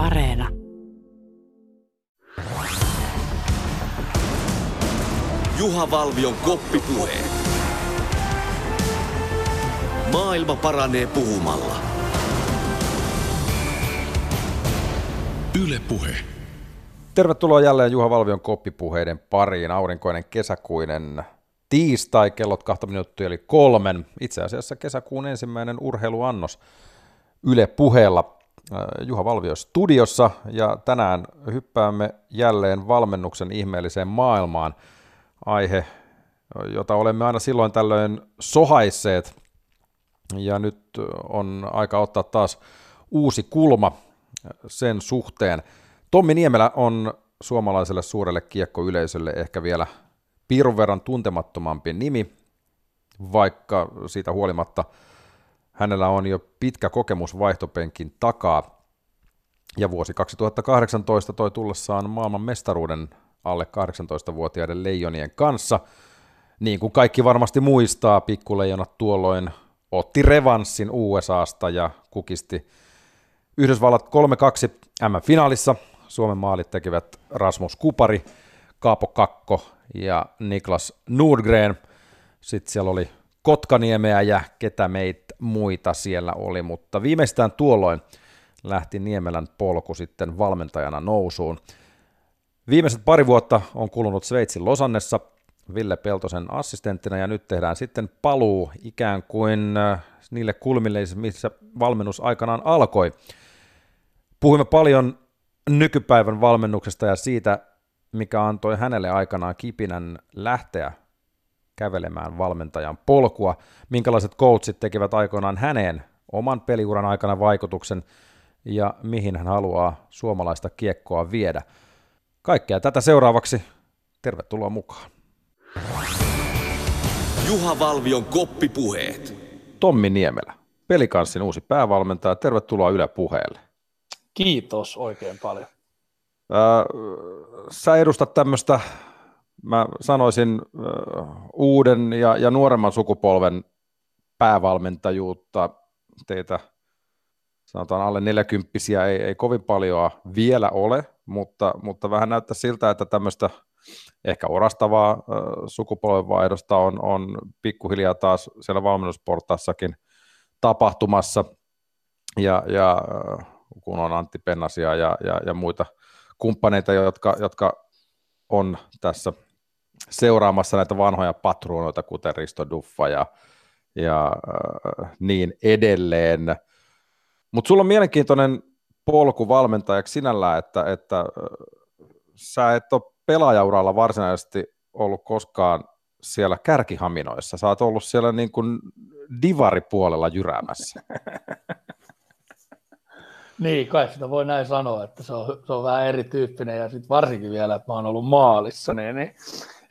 Areena. Juha Valvion koppipuhe. Maailma paranee puhumalla. Yle Puhe. Tervetuloa jälleen Juha Valvion koppipuheiden pariin. Aurinkoinen kesäkuinen tiistai, kellot kahta minuuttia eli kolmen. Itse asiassa kesäkuun ensimmäinen urheiluannos Yle Puheella. Äh, Juha Valvio studiossa ja tänään hyppäämme jälleen valmennuksen ihmeelliseen maailmaan. Aihe, jota olemme aina silloin tällöin sohaisseet ja nyt on aika ottaa taas uusi kulma sen suhteen. Tommi Niemelä on suomalaiselle suurelle kiekkoyleisölle ehkä vielä piirun verran tuntemattomampi nimi, vaikka siitä huolimatta hänellä on jo pitkä kokemus vaihtopenkin takaa. Ja vuosi 2018 toi tullessaan maailman mestaruuden alle 18-vuotiaiden leijonien kanssa. Niin kuin kaikki varmasti muistaa, pikkuleijonat tuolloin otti revanssin USAsta ja kukisti Yhdysvallat 3-2 M-finaalissa. Suomen maalit tekivät Rasmus Kupari, Kaapo Kakko ja Niklas Nordgren. Sitten siellä oli Kotkaniemeä ja ketä meitä muita siellä oli, mutta viimeistään tuolloin lähti Niemelän polku sitten valmentajana nousuun. Viimeiset pari vuotta on kulunut Sveitsin Losannessa Ville Peltosen assistenttina ja nyt tehdään sitten paluu ikään kuin äh, niille kulmille, missä valmennus aikanaan alkoi. Puhuimme paljon nykypäivän valmennuksesta ja siitä, mikä antoi hänelle aikanaan kipinän lähteä kävelemään valmentajan polkua, minkälaiset coachit tekevät aikoinaan häneen oman peliuran aikana vaikutuksen ja mihin hän haluaa suomalaista kiekkoa viedä. Kaikkea tätä seuraavaksi. Tervetuloa mukaan. Juha Valvion koppipuheet. Tommi Niemelä, Pelikanssin uusi päävalmentaja. Tervetuloa Yle Puheelle. Kiitos oikein paljon. Ää, sä edustat tämmöistä, mä sanoisin, uuden ja, ja nuoremman sukupolven päävalmentajuutta. Teitä sanotaan alle 40 ei, ei kovin paljon vielä ole, mutta, mutta vähän näyttää siltä, että tämmöistä ehkä orastavaa sukupolvenvaihdosta on, on pikkuhiljaa taas siellä valmennusportaassakin tapahtumassa, ja, ja kun on Antti Pennasia ja, ja, ja muita kumppaneita, jotka, jotka on tässä seuraamassa näitä vanhoja patruunoita, kuten Risto Duffa ja, ja äh, niin edelleen. Mutta sulla on mielenkiintoinen polku valmentajaksi sinällään, että, että äh, sä et ole pelaajauralla varsinaisesti ollut koskaan siellä kärkihaminoissa. Sä oot ollut siellä niin kuin divaripuolella jyräämässä. niin, kai sitä voi näin sanoa, että se on, se on vähän erityyppinen ja sitten varsinkin vielä, että mä oon ollut maalissa, niin, niin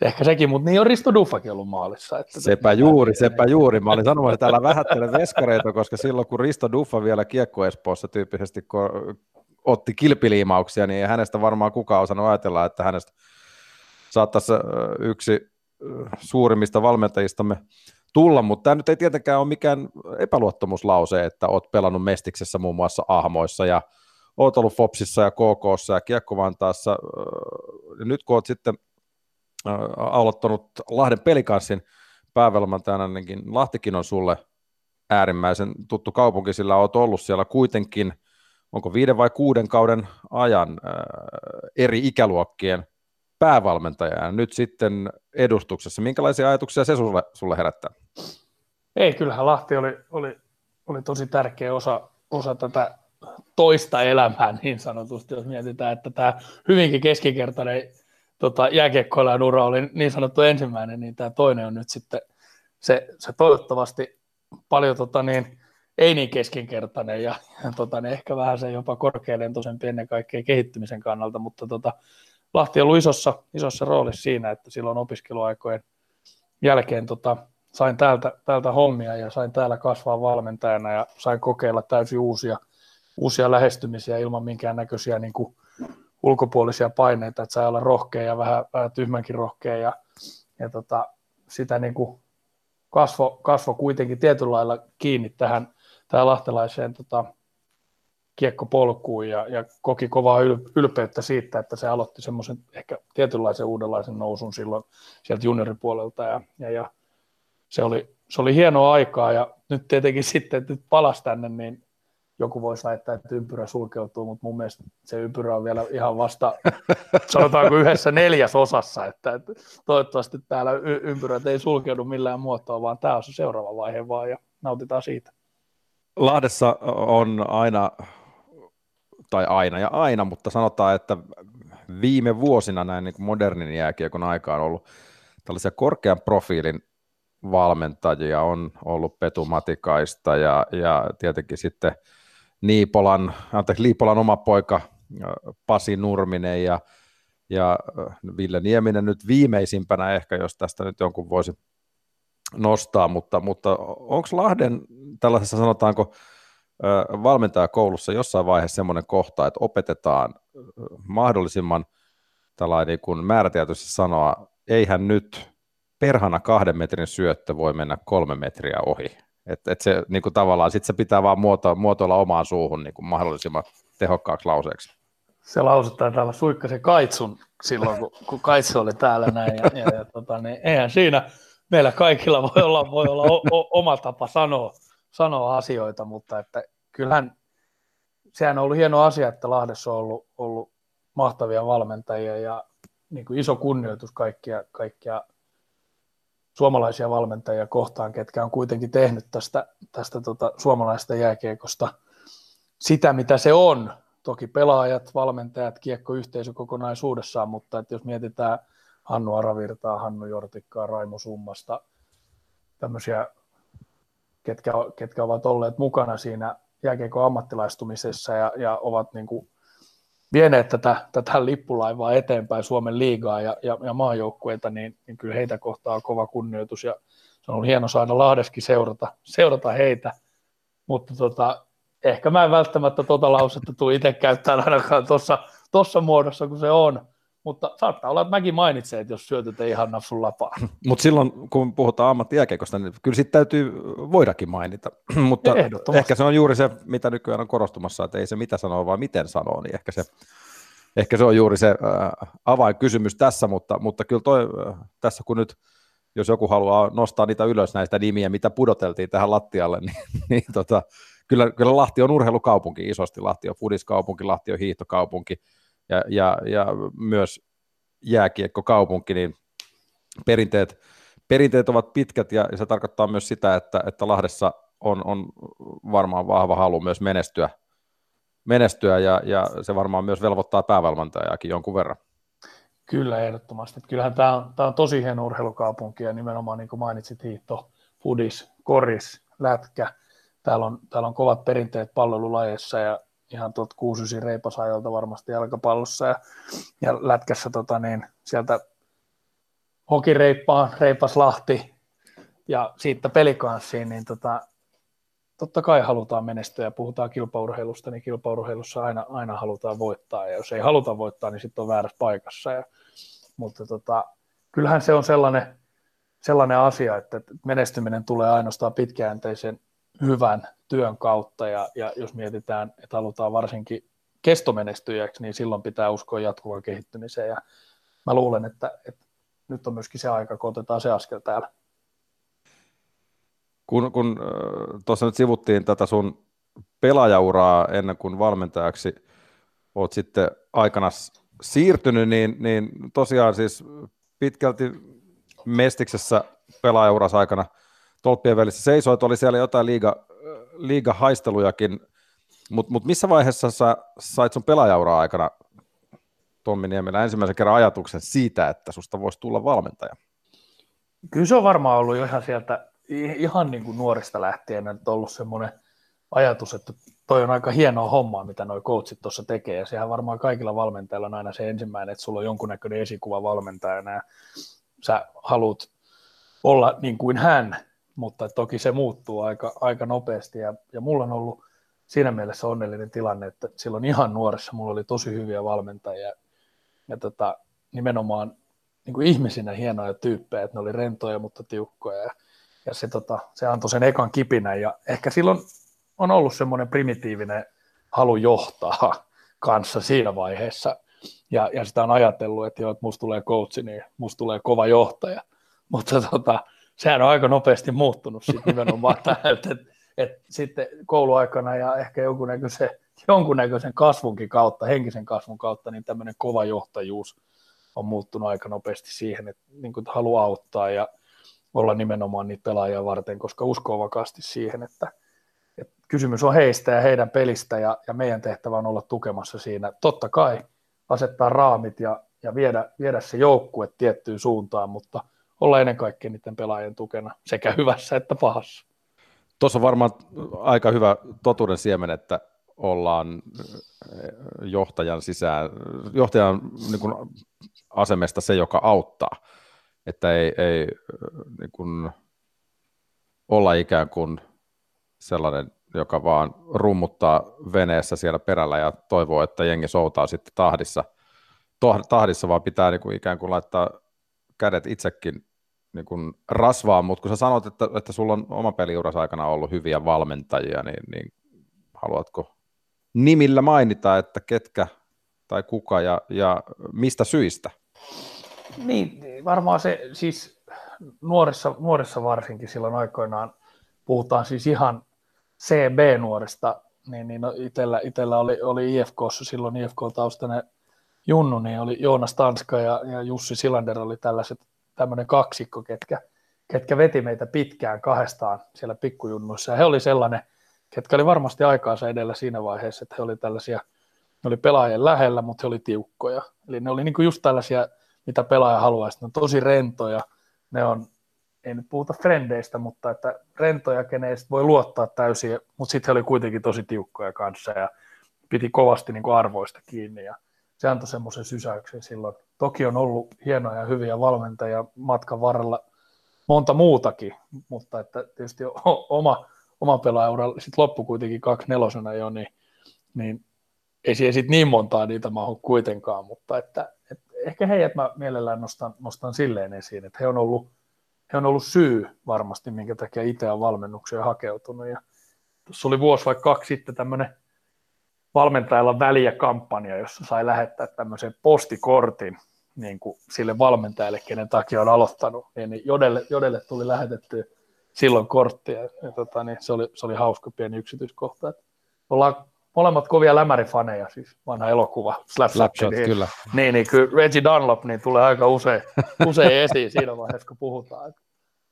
ehkä sekin, mutta niin on Risto Duffakin ollut maalissa. Että sepä juuri, sepä juuri. Mä olin sanomassa, että täällä vähättelen veskareita, koska silloin kun Risto Duffa vielä Kiekko Espoossa tyyppisesti otti kilpiliimauksia, niin hänestä varmaan kukaan osannut ajatella, että hänestä saattaisi yksi suurimmista valmentajistamme tulla, mutta tämä nyt ei tietenkään ole mikään epäluottamuslause, että olet pelannut Mestiksessä muun muassa Ahmoissa ja olet ollut Fopsissa ja KKssa ja Kiekko-Vantaassa. Ja nyt kun olet sitten aloittanut Lahden pelikanssin päävalmentajana, niin Lahtikin on sulle äärimmäisen tuttu kaupunki, sillä olet ollut siellä kuitenkin, onko viiden vai kuuden kauden ajan eri ikäluokkien päävalmentaja ja nyt sitten edustuksessa. Minkälaisia ajatuksia se sulle, sulle herättää? Ei, kyllähän Lahti oli, oli, oli tosi tärkeä osa, osa tätä toista elämää niin sanotusti, jos mietitään, että tämä hyvinkin keskinkertainen tota, jääkiekkoilijan ura oli niin sanottu ensimmäinen, niin tämä toinen on nyt sitten se, se toivottavasti paljon tota, niin, ei niin keskinkertainen ja, ja tota, niin ehkä vähän se jopa korkealentoisempi ennen kaikkea kehittymisen kannalta, mutta tota, Lahti on ollut isossa, isossa roolissa siinä, että silloin opiskeluaikojen jälkeen tota, sain täältä, täältä hommia ja sain täällä kasvaa valmentajana ja sain kokeilla täysin uusia, uusia lähestymisiä ilman minkäännäköisiä niin kuin ulkopuolisia paineita, että sai olla rohkea ja vähän, vähän tyhmänkin rohkea ja, ja tota, sitä niin kuin kasvo, kasvo kuitenkin tietyllä lailla kiinni tähän, tähän lahtelaiseen tota, kiekkopolkuun ja, ja koki kovaa yl- ylpeyttä siitä, että se aloitti semmoisen ehkä tietynlaisen uudenlaisen nousun silloin sieltä junioripuolelta ja, ja, ja se, oli, se oli hienoa aikaa ja nyt tietenkin sitten, että nyt palasi tänne, niin joku voisi väittää, että ympyrä sulkeutuu, mutta mun mielestä se ympyrä on vielä ihan vasta, sanotaanko yhdessä neljäsosassa, että, että toivottavasti täällä y- ympyrät ei sulkeudu millään muotoa, vaan tämä on se seuraava vaihe vaan ja nautitaan siitä. Lahdessa on aina, tai aina ja aina, mutta sanotaan, että viime vuosina näin niin kuin modernin jääkiekon aikaan on ollut tällaisia korkean profiilin valmentajia, on ollut Petu Matikaista ja, ja tietenkin sitten Niipolan, anteeksi, Liipolan oma poika Pasi Nurminen ja, ja Ville Nieminen nyt viimeisimpänä ehkä, jos tästä nyt jonkun voisi nostaa, mutta, mutta onko Lahden tällaisessa sanotaanko valmentajakoulussa jossain vaiheessa semmoinen kohta, että opetetaan mahdollisimman tällainen niin määrätietoisesti sanoa, eihän nyt perhana kahden metrin syöttö voi mennä kolme metriä ohi. Että et se niin kuin tavallaan, sit se pitää vaan muoto, muotoilla omaan suuhun niin kuin mahdollisimman tehokkaaksi lauseeksi. Se lausutaan täällä Suikkasen Kaitsun silloin, kun, kun Kaitsu oli täällä näin. Ja, ja, ja tota, niin eihän siinä meillä kaikilla voi olla, voi olla o, o, oma tapa sanoa, sanoa asioita, mutta että kyllähän sehän on ollut hieno asia, että Lahdessa on ollut, ollut mahtavia valmentajia ja niin kuin iso kunnioitus kaikkia, kaikkia suomalaisia valmentajia kohtaan, ketkä on kuitenkin tehnyt tästä, tästä tota suomalaista jääkiekosta sitä, mitä se on. Toki pelaajat, valmentajat, kiekkoyhteisö kokonaisuudessaan, mutta että jos mietitään Hannu Aravirtaa, Hannu Jortikkaa, Raimo Summasta, tämmöisiä, ketkä, ketkä ovat olleet mukana siinä jääkiekon ammattilaistumisessa ja, ja ovat niin kuin vieneet tätä, tätä lippulaivaa eteenpäin Suomen liigaa ja, ja, ja maajoukkueita, niin, niin kyllä heitä kohtaa kova kunnioitus ja se on ollut hieno saada Lahdeskin seurata, seurata heitä, mutta tota, ehkä mä en välttämättä tuota lausetta tule itse käyttämään ainakaan tuossa muodossa, kun se on, mutta saattaa olla, että mäkin mainitsen, että jos syötöt ei ihan sun lapaa. Mutta silloin, kun puhutaan ammattijääkeikosta, niin kyllä sitten täytyy voidakin mainita. Mutta ehkä se on juuri se, mitä nykyään on korostumassa, että ei se mitä sanoo, vaan miten sanoo, niin ehkä se, ehkä se on juuri se äh, avainkysymys tässä, mutta, mutta kyllä toi, äh, tässä kun nyt jos joku haluaa nostaa niitä ylös näistä nimiä, mitä pudoteltiin tähän lattialle, niin, niin tota, kyllä, kyllä Lahti on urheilukaupunki isosti, Lahti on fudiskaupunki, Lahti on hiihtokaupunki, ja, ja, ja myös jääkiekkokaupunki, niin perinteet, perinteet ovat pitkät ja, se tarkoittaa myös sitä, että, että Lahdessa on, on varmaan vahva halu myös menestyä, menestyä ja, ja se varmaan myös velvoittaa päävalmentajakin jonkun verran. Kyllä, ehdottomasti. Kyllähän tämä on, tämä on tosi hieno urheilukaupunki ja nimenomaan niin kuin mainitsit, hiihto, fudis, koris, lätkä. Täällä on, täällä on kovat perinteet palvelulajeissa ja, ihan tuolta 69 reipasajolta varmasti jalkapallossa ja, ja lätkässä tota niin, sieltä hokireippaan, reipas Lahti ja siitä pelikanssiin, niin tota, totta kai halutaan menestyä ja puhutaan kilpaurheilusta, niin kilpaurheilussa aina, aina halutaan voittaa ja jos ei haluta voittaa, niin sitten on väärässä paikassa. Ja, mutta tota, kyllähän se on sellainen, sellainen asia, että menestyminen tulee ainoastaan pitkäjänteisen hyvän työn kautta ja, ja jos mietitään, että halutaan varsinkin kestomenestyjäksi, niin silloin pitää uskoa jatkuvaan kehittymiseen ja mä luulen, että, että nyt on myöskin se aika, kun otetaan se askel täällä. Kun, kun tuossa nyt sivuttiin tätä sun pelaajauraa ennen kuin valmentajaksi oot sitten aikana siirtynyt, niin, niin tosiaan siis pitkälti Mestiksessä pelaajaurassa aikana tolppien välissä seisoit, oli siellä jotain liiga, liigahaistelujakin, mutta mut missä vaiheessa sä sait sun pelaajauraa aikana Tommi Niemelä ensimmäisen kerran ajatuksen siitä, että susta voisi tulla valmentaja? Kyllä se on varmaan ollut ihan sieltä, ihan niin kuin nuorista lähtien, että ollut semmoinen ajatus, että toi on aika hienoa hommaa, mitä nuo coachit tuossa tekee, ja sehän varmaan kaikilla valmentajilla on aina se ensimmäinen, että sulla on jonkunnäköinen esikuva valmentajana, ja sä haluat olla niin kuin hän, mutta toki se muuttuu aika, aika nopeasti ja, ja mulla on ollut siinä mielessä onnellinen tilanne, että silloin ihan nuoressa mulla oli tosi hyviä valmentajia ja tota, nimenomaan niin kuin ihmisinä hienoja tyyppejä, että ne oli rentoja, mutta tiukkoja ja, ja se, tota, se antoi sen ekan kipinän ja ehkä silloin on ollut semmoinen primitiivinen halu johtaa kanssa siinä vaiheessa. Ja, ja sitä on ajatellut, että joo, että musta tulee coachi, niin musta tulee kova johtaja. Mutta tota, sehän on aika nopeasti muuttunut sitten nimenomaan tähän, että, että, että sitten kouluaikana ja ehkä jonkunnäköisen, jonkunnäköisen kasvunkin kautta, henkisen kasvun kautta, niin tämmöinen kova johtajuus on muuttunut aika nopeasti siihen, että niin kuin haluaa auttaa ja olla nimenomaan niitä pelaajia varten, koska uskoo vakaasti siihen, että, että kysymys on heistä ja heidän pelistä ja, ja meidän tehtävä on olla tukemassa siinä. Totta kai asettaa raamit ja, ja viedä, viedä se joukkue tiettyyn suuntaan, mutta olla ennen kaikkea niiden pelaajien tukena sekä hyvässä että pahassa. Tuossa on varmaan aika hyvä totuuden siemen, että ollaan eh, johtajan sisään, johtajan niin kuin asemesta se, joka auttaa että ei, ei niin kuin olla ikään kuin sellainen, joka vaan rummuttaa veneessä siellä perällä ja toivoo, että jengi soutaa sitten tahdissa, tahdissa vaan pitää niin kuin ikään kuin laittaa kädet itsekin niin kuin rasvaan, mutta kun sä sanot, että, että sulla on oma peliuras aikana ollut hyviä valmentajia, niin, niin haluatko nimillä mainita, että ketkä tai kuka ja, ja mistä syistä? Niin, varmaan se siis nuorissa, nuorissa varsinkin silloin aikoinaan puhutaan siis ihan CB-nuorista, niin, niin no itellä, itellä oli, oli IFKssa silloin IFK-taustainen Junnu, niin oli Joonas Tanska ja, ja Jussi Silander oli tällaiset tämmöinen kaksikko, ketkä, ketkä veti meitä pitkään kahdestaan siellä pikkujunnuissa. Ja he oli sellainen, ketkä oli varmasti aikaansa edellä siinä vaiheessa, että he oli tällaisia, ne oli pelaajien lähellä, mutta he oli tiukkoja. Eli ne oli niin kuin just tällaisia mitä pelaaja haluaisi. Ne on tosi rentoja, ne on, ei nyt puhuta frendeistä, mutta että rentoja, keneistä voi luottaa täysin, mutta sitten he oli kuitenkin tosi tiukkoja kanssa ja piti kovasti niin kuin arvoista kiinni ja se antoi semmoisen sysäyksen silloin. Toki on ollut hienoja ja hyviä valmentajia matkan varrella monta muutakin, mutta että tietysti oma, oma pelaajaura sitten loppu kuitenkin kaksi nelosena jo, niin, niin ei siihen sitten niin montaa niitä mahu kuitenkaan, mutta että, että ehkä heidät mä mielellään nostan, nostan silleen esiin, että he on ollut, he on ollut syy varmasti, minkä takia itse on valmennukseen hakeutunut. Ja tuossa oli vuosi vaikka kaksi sitten tämmöinen valmentajalla väliä kampanja, jossa sai lähettää tämmöisen postikortin niin kuin sille valmentajalle, kenen takia on aloittanut. Niin Jodelle, Jodelle tuli lähetetty silloin korttia. Ja, ja tota, niin se, oli, se oli hauska pieni yksityiskohta. Että ollaan molemmat kovia lämärifaneja, siis vanha elokuva, Slapshot, Slapshot niin, kyllä. Niin, niin kyllä Reggie Dunlop niin tulee aika usein, usein esiin siinä vaiheessa, kun puhutaan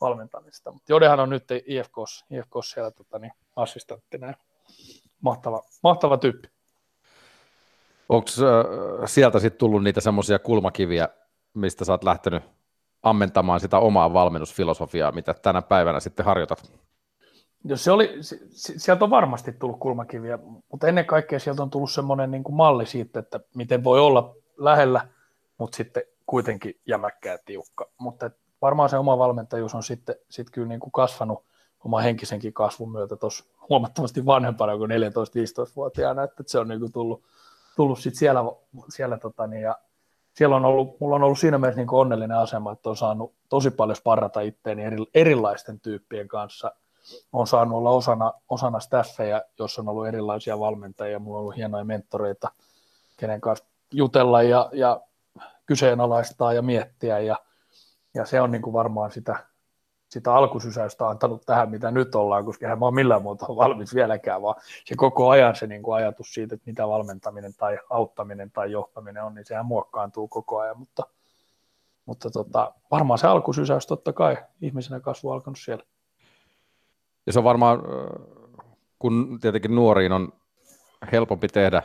valmentamista. Mutta Jodehan on nyt IFKs, IFKs siellä tota, niin, assistanttina. Mahtava, mahtava tyyppi. Onko äh, sieltä sitten tullut niitä semmoisia kulmakiviä, mistä sä oot lähtenyt ammentamaan sitä omaa valmennusfilosofiaa, mitä tänä päivänä sitten harjoitat? Jos se oli, sieltä on varmasti tullut kulmakiviä, mutta ennen kaikkea sieltä on tullut semmoinen niin kuin malli siitä, että miten voi olla lähellä, mutta sitten kuitenkin jämäkkää tiukka. Mutta varmaan se oma valmentajuus on sitten sit kyllä niin kuin kasvanut oma henkisenkin kasvun myötä tuossa huomattavasti vanhempana kuin 14-15-vuotiaana, että se on niin kuin tullut, tullut sit siellä, siellä tota niin, ja siellä on ollut, mulla on ollut siinä mielessä niin onnellinen asema, että on saanut tosi paljon sparrata itteeni eri, erilaisten tyyppien kanssa – on saanut olla osana, osana staffeja, jossa on ollut erilaisia valmentajia, mulla on ollut hienoja mentoreita, kenen kanssa jutella ja, ja kyseenalaistaa ja miettiä, ja, ja se on niin kuin varmaan sitä, sitä alkusysäystä antanut tähän, mitä nyt ollaan, koska en mä ole millään muuta valmis vieläkään, vaan se koko ajan se niin kuin ajatus siitä, että mitä valmentaminen tai auttaminen tai johtaminen on, niin sehän muokkaantuu koko ajan, mutta, mutta tota, varmaan se alkusysäys totta kai ihmisenä kasvu alkanut siellä. Ja se on varmaan, kun tietenkin nuoriin on helpompi tehdä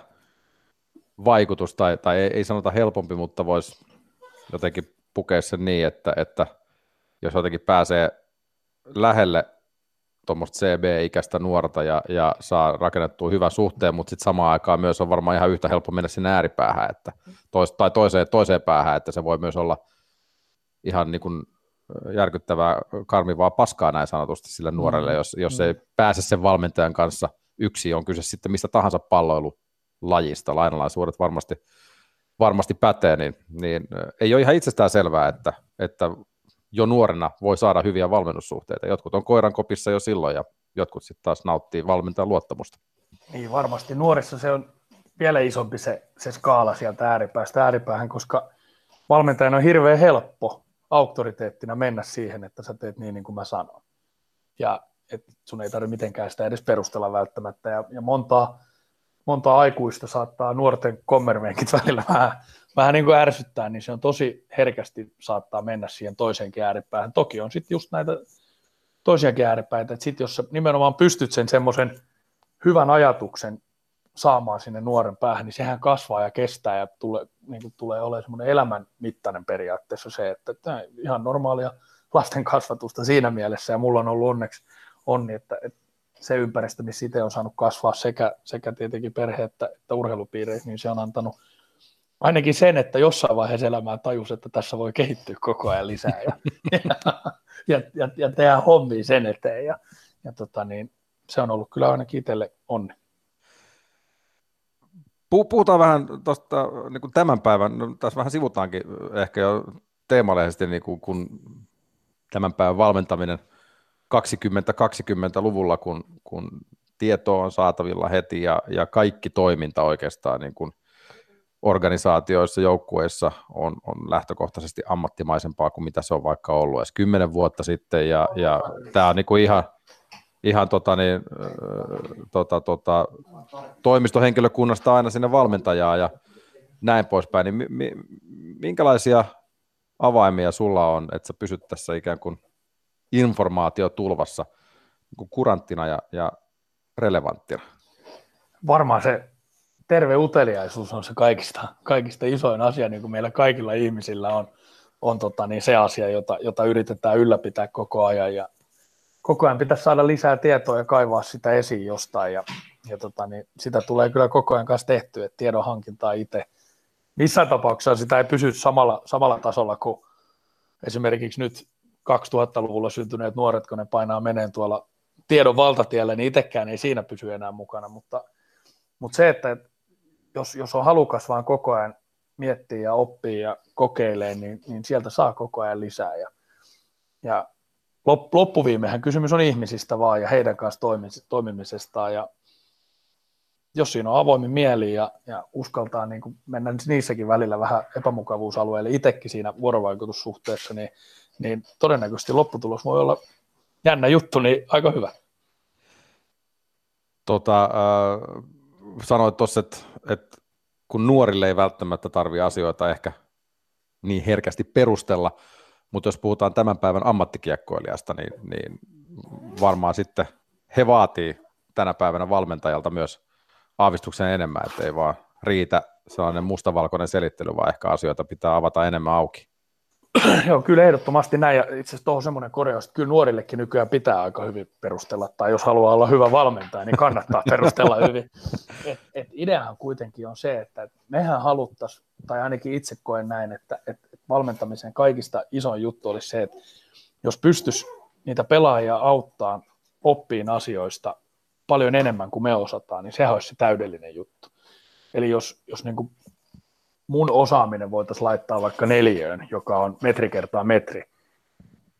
vaikutus, tai, tai ei, ei sanota helpompi, mutta voisi jotenkin pukea sen niin, että, että jos jotenkin pääsee lähelle tuommoista CB-ikäistä nuorta ja, ja saa rakennettua hyvän suhteen, mutta sitten samaan aikaan myös on varmaan ihan yhtä helppo mennä sinne ääripäähän, että tois, tai toiseen, toiseen päähän, että se voi myös olla ihan niin kuin järkyttävää karmivaa paskaa näin sanotusti sille nuorelle, mm. jos, jos mm. ei pääse sen valmentajan kanssa yksi, on kyse sitten mistä tahansa palloilulajista, lainalaisuudet varmasti, varmasti pätee, niin, niin ei ole ihan itsestään selvää, että, että jo nuorena voi saada hyviä valmennussuhteita. Jotkut on koiran kopissa jo silloin ja jotkut sitten taas nauttii valmentajan luottamusta. Niin varmasti nuorissa se on vielä isompi se, se skaala sieltä ääripäästä ääripäähän, koska valmentajana on hirveän helppo auktoriteettina mennä siihen, että sä teet niin, niin kuin mä sanon. Ja et sun ei tarvitse mitenkään sitä edes perustella välttämättä. Ja, ja montaa, monta aikuista saattaa nuorten kommervenkit välillä vähän, vähän niin kuin ärsyttää, niin se on tosi herkästi saattaa mennä siihen toiseenkin ääripäähän. Toki on sitten just näitä toisiakin ääripäitä, että sitten jos sä nimenomaan pystyt sen semmoisen hyvän ajatuksen saamaan sinne nuoren päähän, niin sehän kasvaa ja kestää ja tulee, niin kuin tulee olemaan semmoinen elämän mittainen periaatteessa se, että tämä ihan normaalia lasten kasvatusta siinä mielessä ja mulla on ollut onneksi onni, että, että se ympäristö, missä itse on saanut kasvaa sekä, sekä tietenkin perhe- että, että urheilupiireissä, niin se on antanut ainakin sen, että jossain vaiheessa elämää tajus, että tässä voi kehittyä koko ajan lisää ja, ja, ja, ja tehdä hommia sen eteen. Ja, ja tota niin, se on ollut kyllä ainakin itselle onni. Puhutaan vähän tuosta niin tämän päivän, no, tässä vähän sivutaankin ehkä jo teemallisesti, niin kuin, kun tämän päivän valmentaminen 2020-luvulla, kun, kun tieto on saatavilla heti ja, ja kaikki toiminta oikeastaan niin kuin organisaatioissa, joukkueissa on, on lähtökohtaisesti ammattimaisempaa kuin mitä se on vaikka ollut edes kymmenen vuotta sitten, ja, ja tämä on niin kuin ihan, ihan tota niin, tota, tota, toimistohenkilökunnasta aina sinne valmentajaa ja näin poispäin, niin mi, mi, minkälaisia avaimia sulla on, että sä pysyt tässä ikään kuin informaatiotulvassa niin kuranttina ja, ja relevanttina? Varmaan se terve uteliaisuus on se kaikista, kaikista isoin asia, niin kuin meillä kaikilla ihmisillä on, on tota, niin se asia, jota, jota yritetään ylläpitää koko ajan ja koko ajan pitäisi saada lisää tietoa ja kaivaa sitä esiin jostain ja, ja tota, niin sitä tulee kyllä koko ajan kanssa tehtyä, että tiedon hankintaa itse. Missään tapauksessa sitä ei pysy samalla, samalla tasolla kuin esimerkiksi nyt 2000-luvulla syntyneet nuoret, kun ne painaa meneen tuolla tiedon valtatielle, niin itsekään ei siinä pysy enää mukana, mutta, mutta se, että jos, jos on halukas vaan koko ajan miettiä ja oppii ja kokeilee, niin, niin sieltä saa koko ajan lisää. Ja, ja loppuviimehän kysymys on ihmisistä vaan ja heidän kanssa toimimisestaan. Ja jos siinä on avoimin mieli ja, ja uskaltaa niin mennä niissäkin välillä vähän epämukavuusalueelle itsekin siinä vuorovaikutussuhteessa, niin, niin todennäköisesti lopputulos voi olla jännä juttu, niin aika hyvä. Tota, äh, sanoit tuossa, että, että kun nuorille ei välttämättä tarvi asioita ehkä niin herkästi perustella, mutta jos puhutaan tämän päivän ammattikiekkoilijasta, niin, niin varmaan sitten he vaatii tänä päivänä valmentajalta myös aavistuksen enemmän, ettei vaan riitä sellainen mustavalkoinen selittely, vaan ehkä asioita pitää avata enemmän auki. Joo, kyllä ehdottomasti näin. Ja itse asiassa tuohon semmoinen korjaus, että kyllä nuorillekin nykyään pitää aika hyvin perustella, tai jos haluaa olla hyvä valmentaja, niin kannattaa perustella hyvin. Et, et ideahan kuitenkin on se, että mehän haluttaisiin, tai ainakin itse koen näin, että, että valmentamisen kaikista isoin juttu olisi se, että jos pystyisi niitä pelaajia auttaa oppiin asioista paljon enemmän kuin me osataan, niin sehän olisi se täydellinen juttu. Eli jos, jos niin kuin mun osaaminen voitaisiin laittaa vaikka neljöön, joka on metri kertaa metri,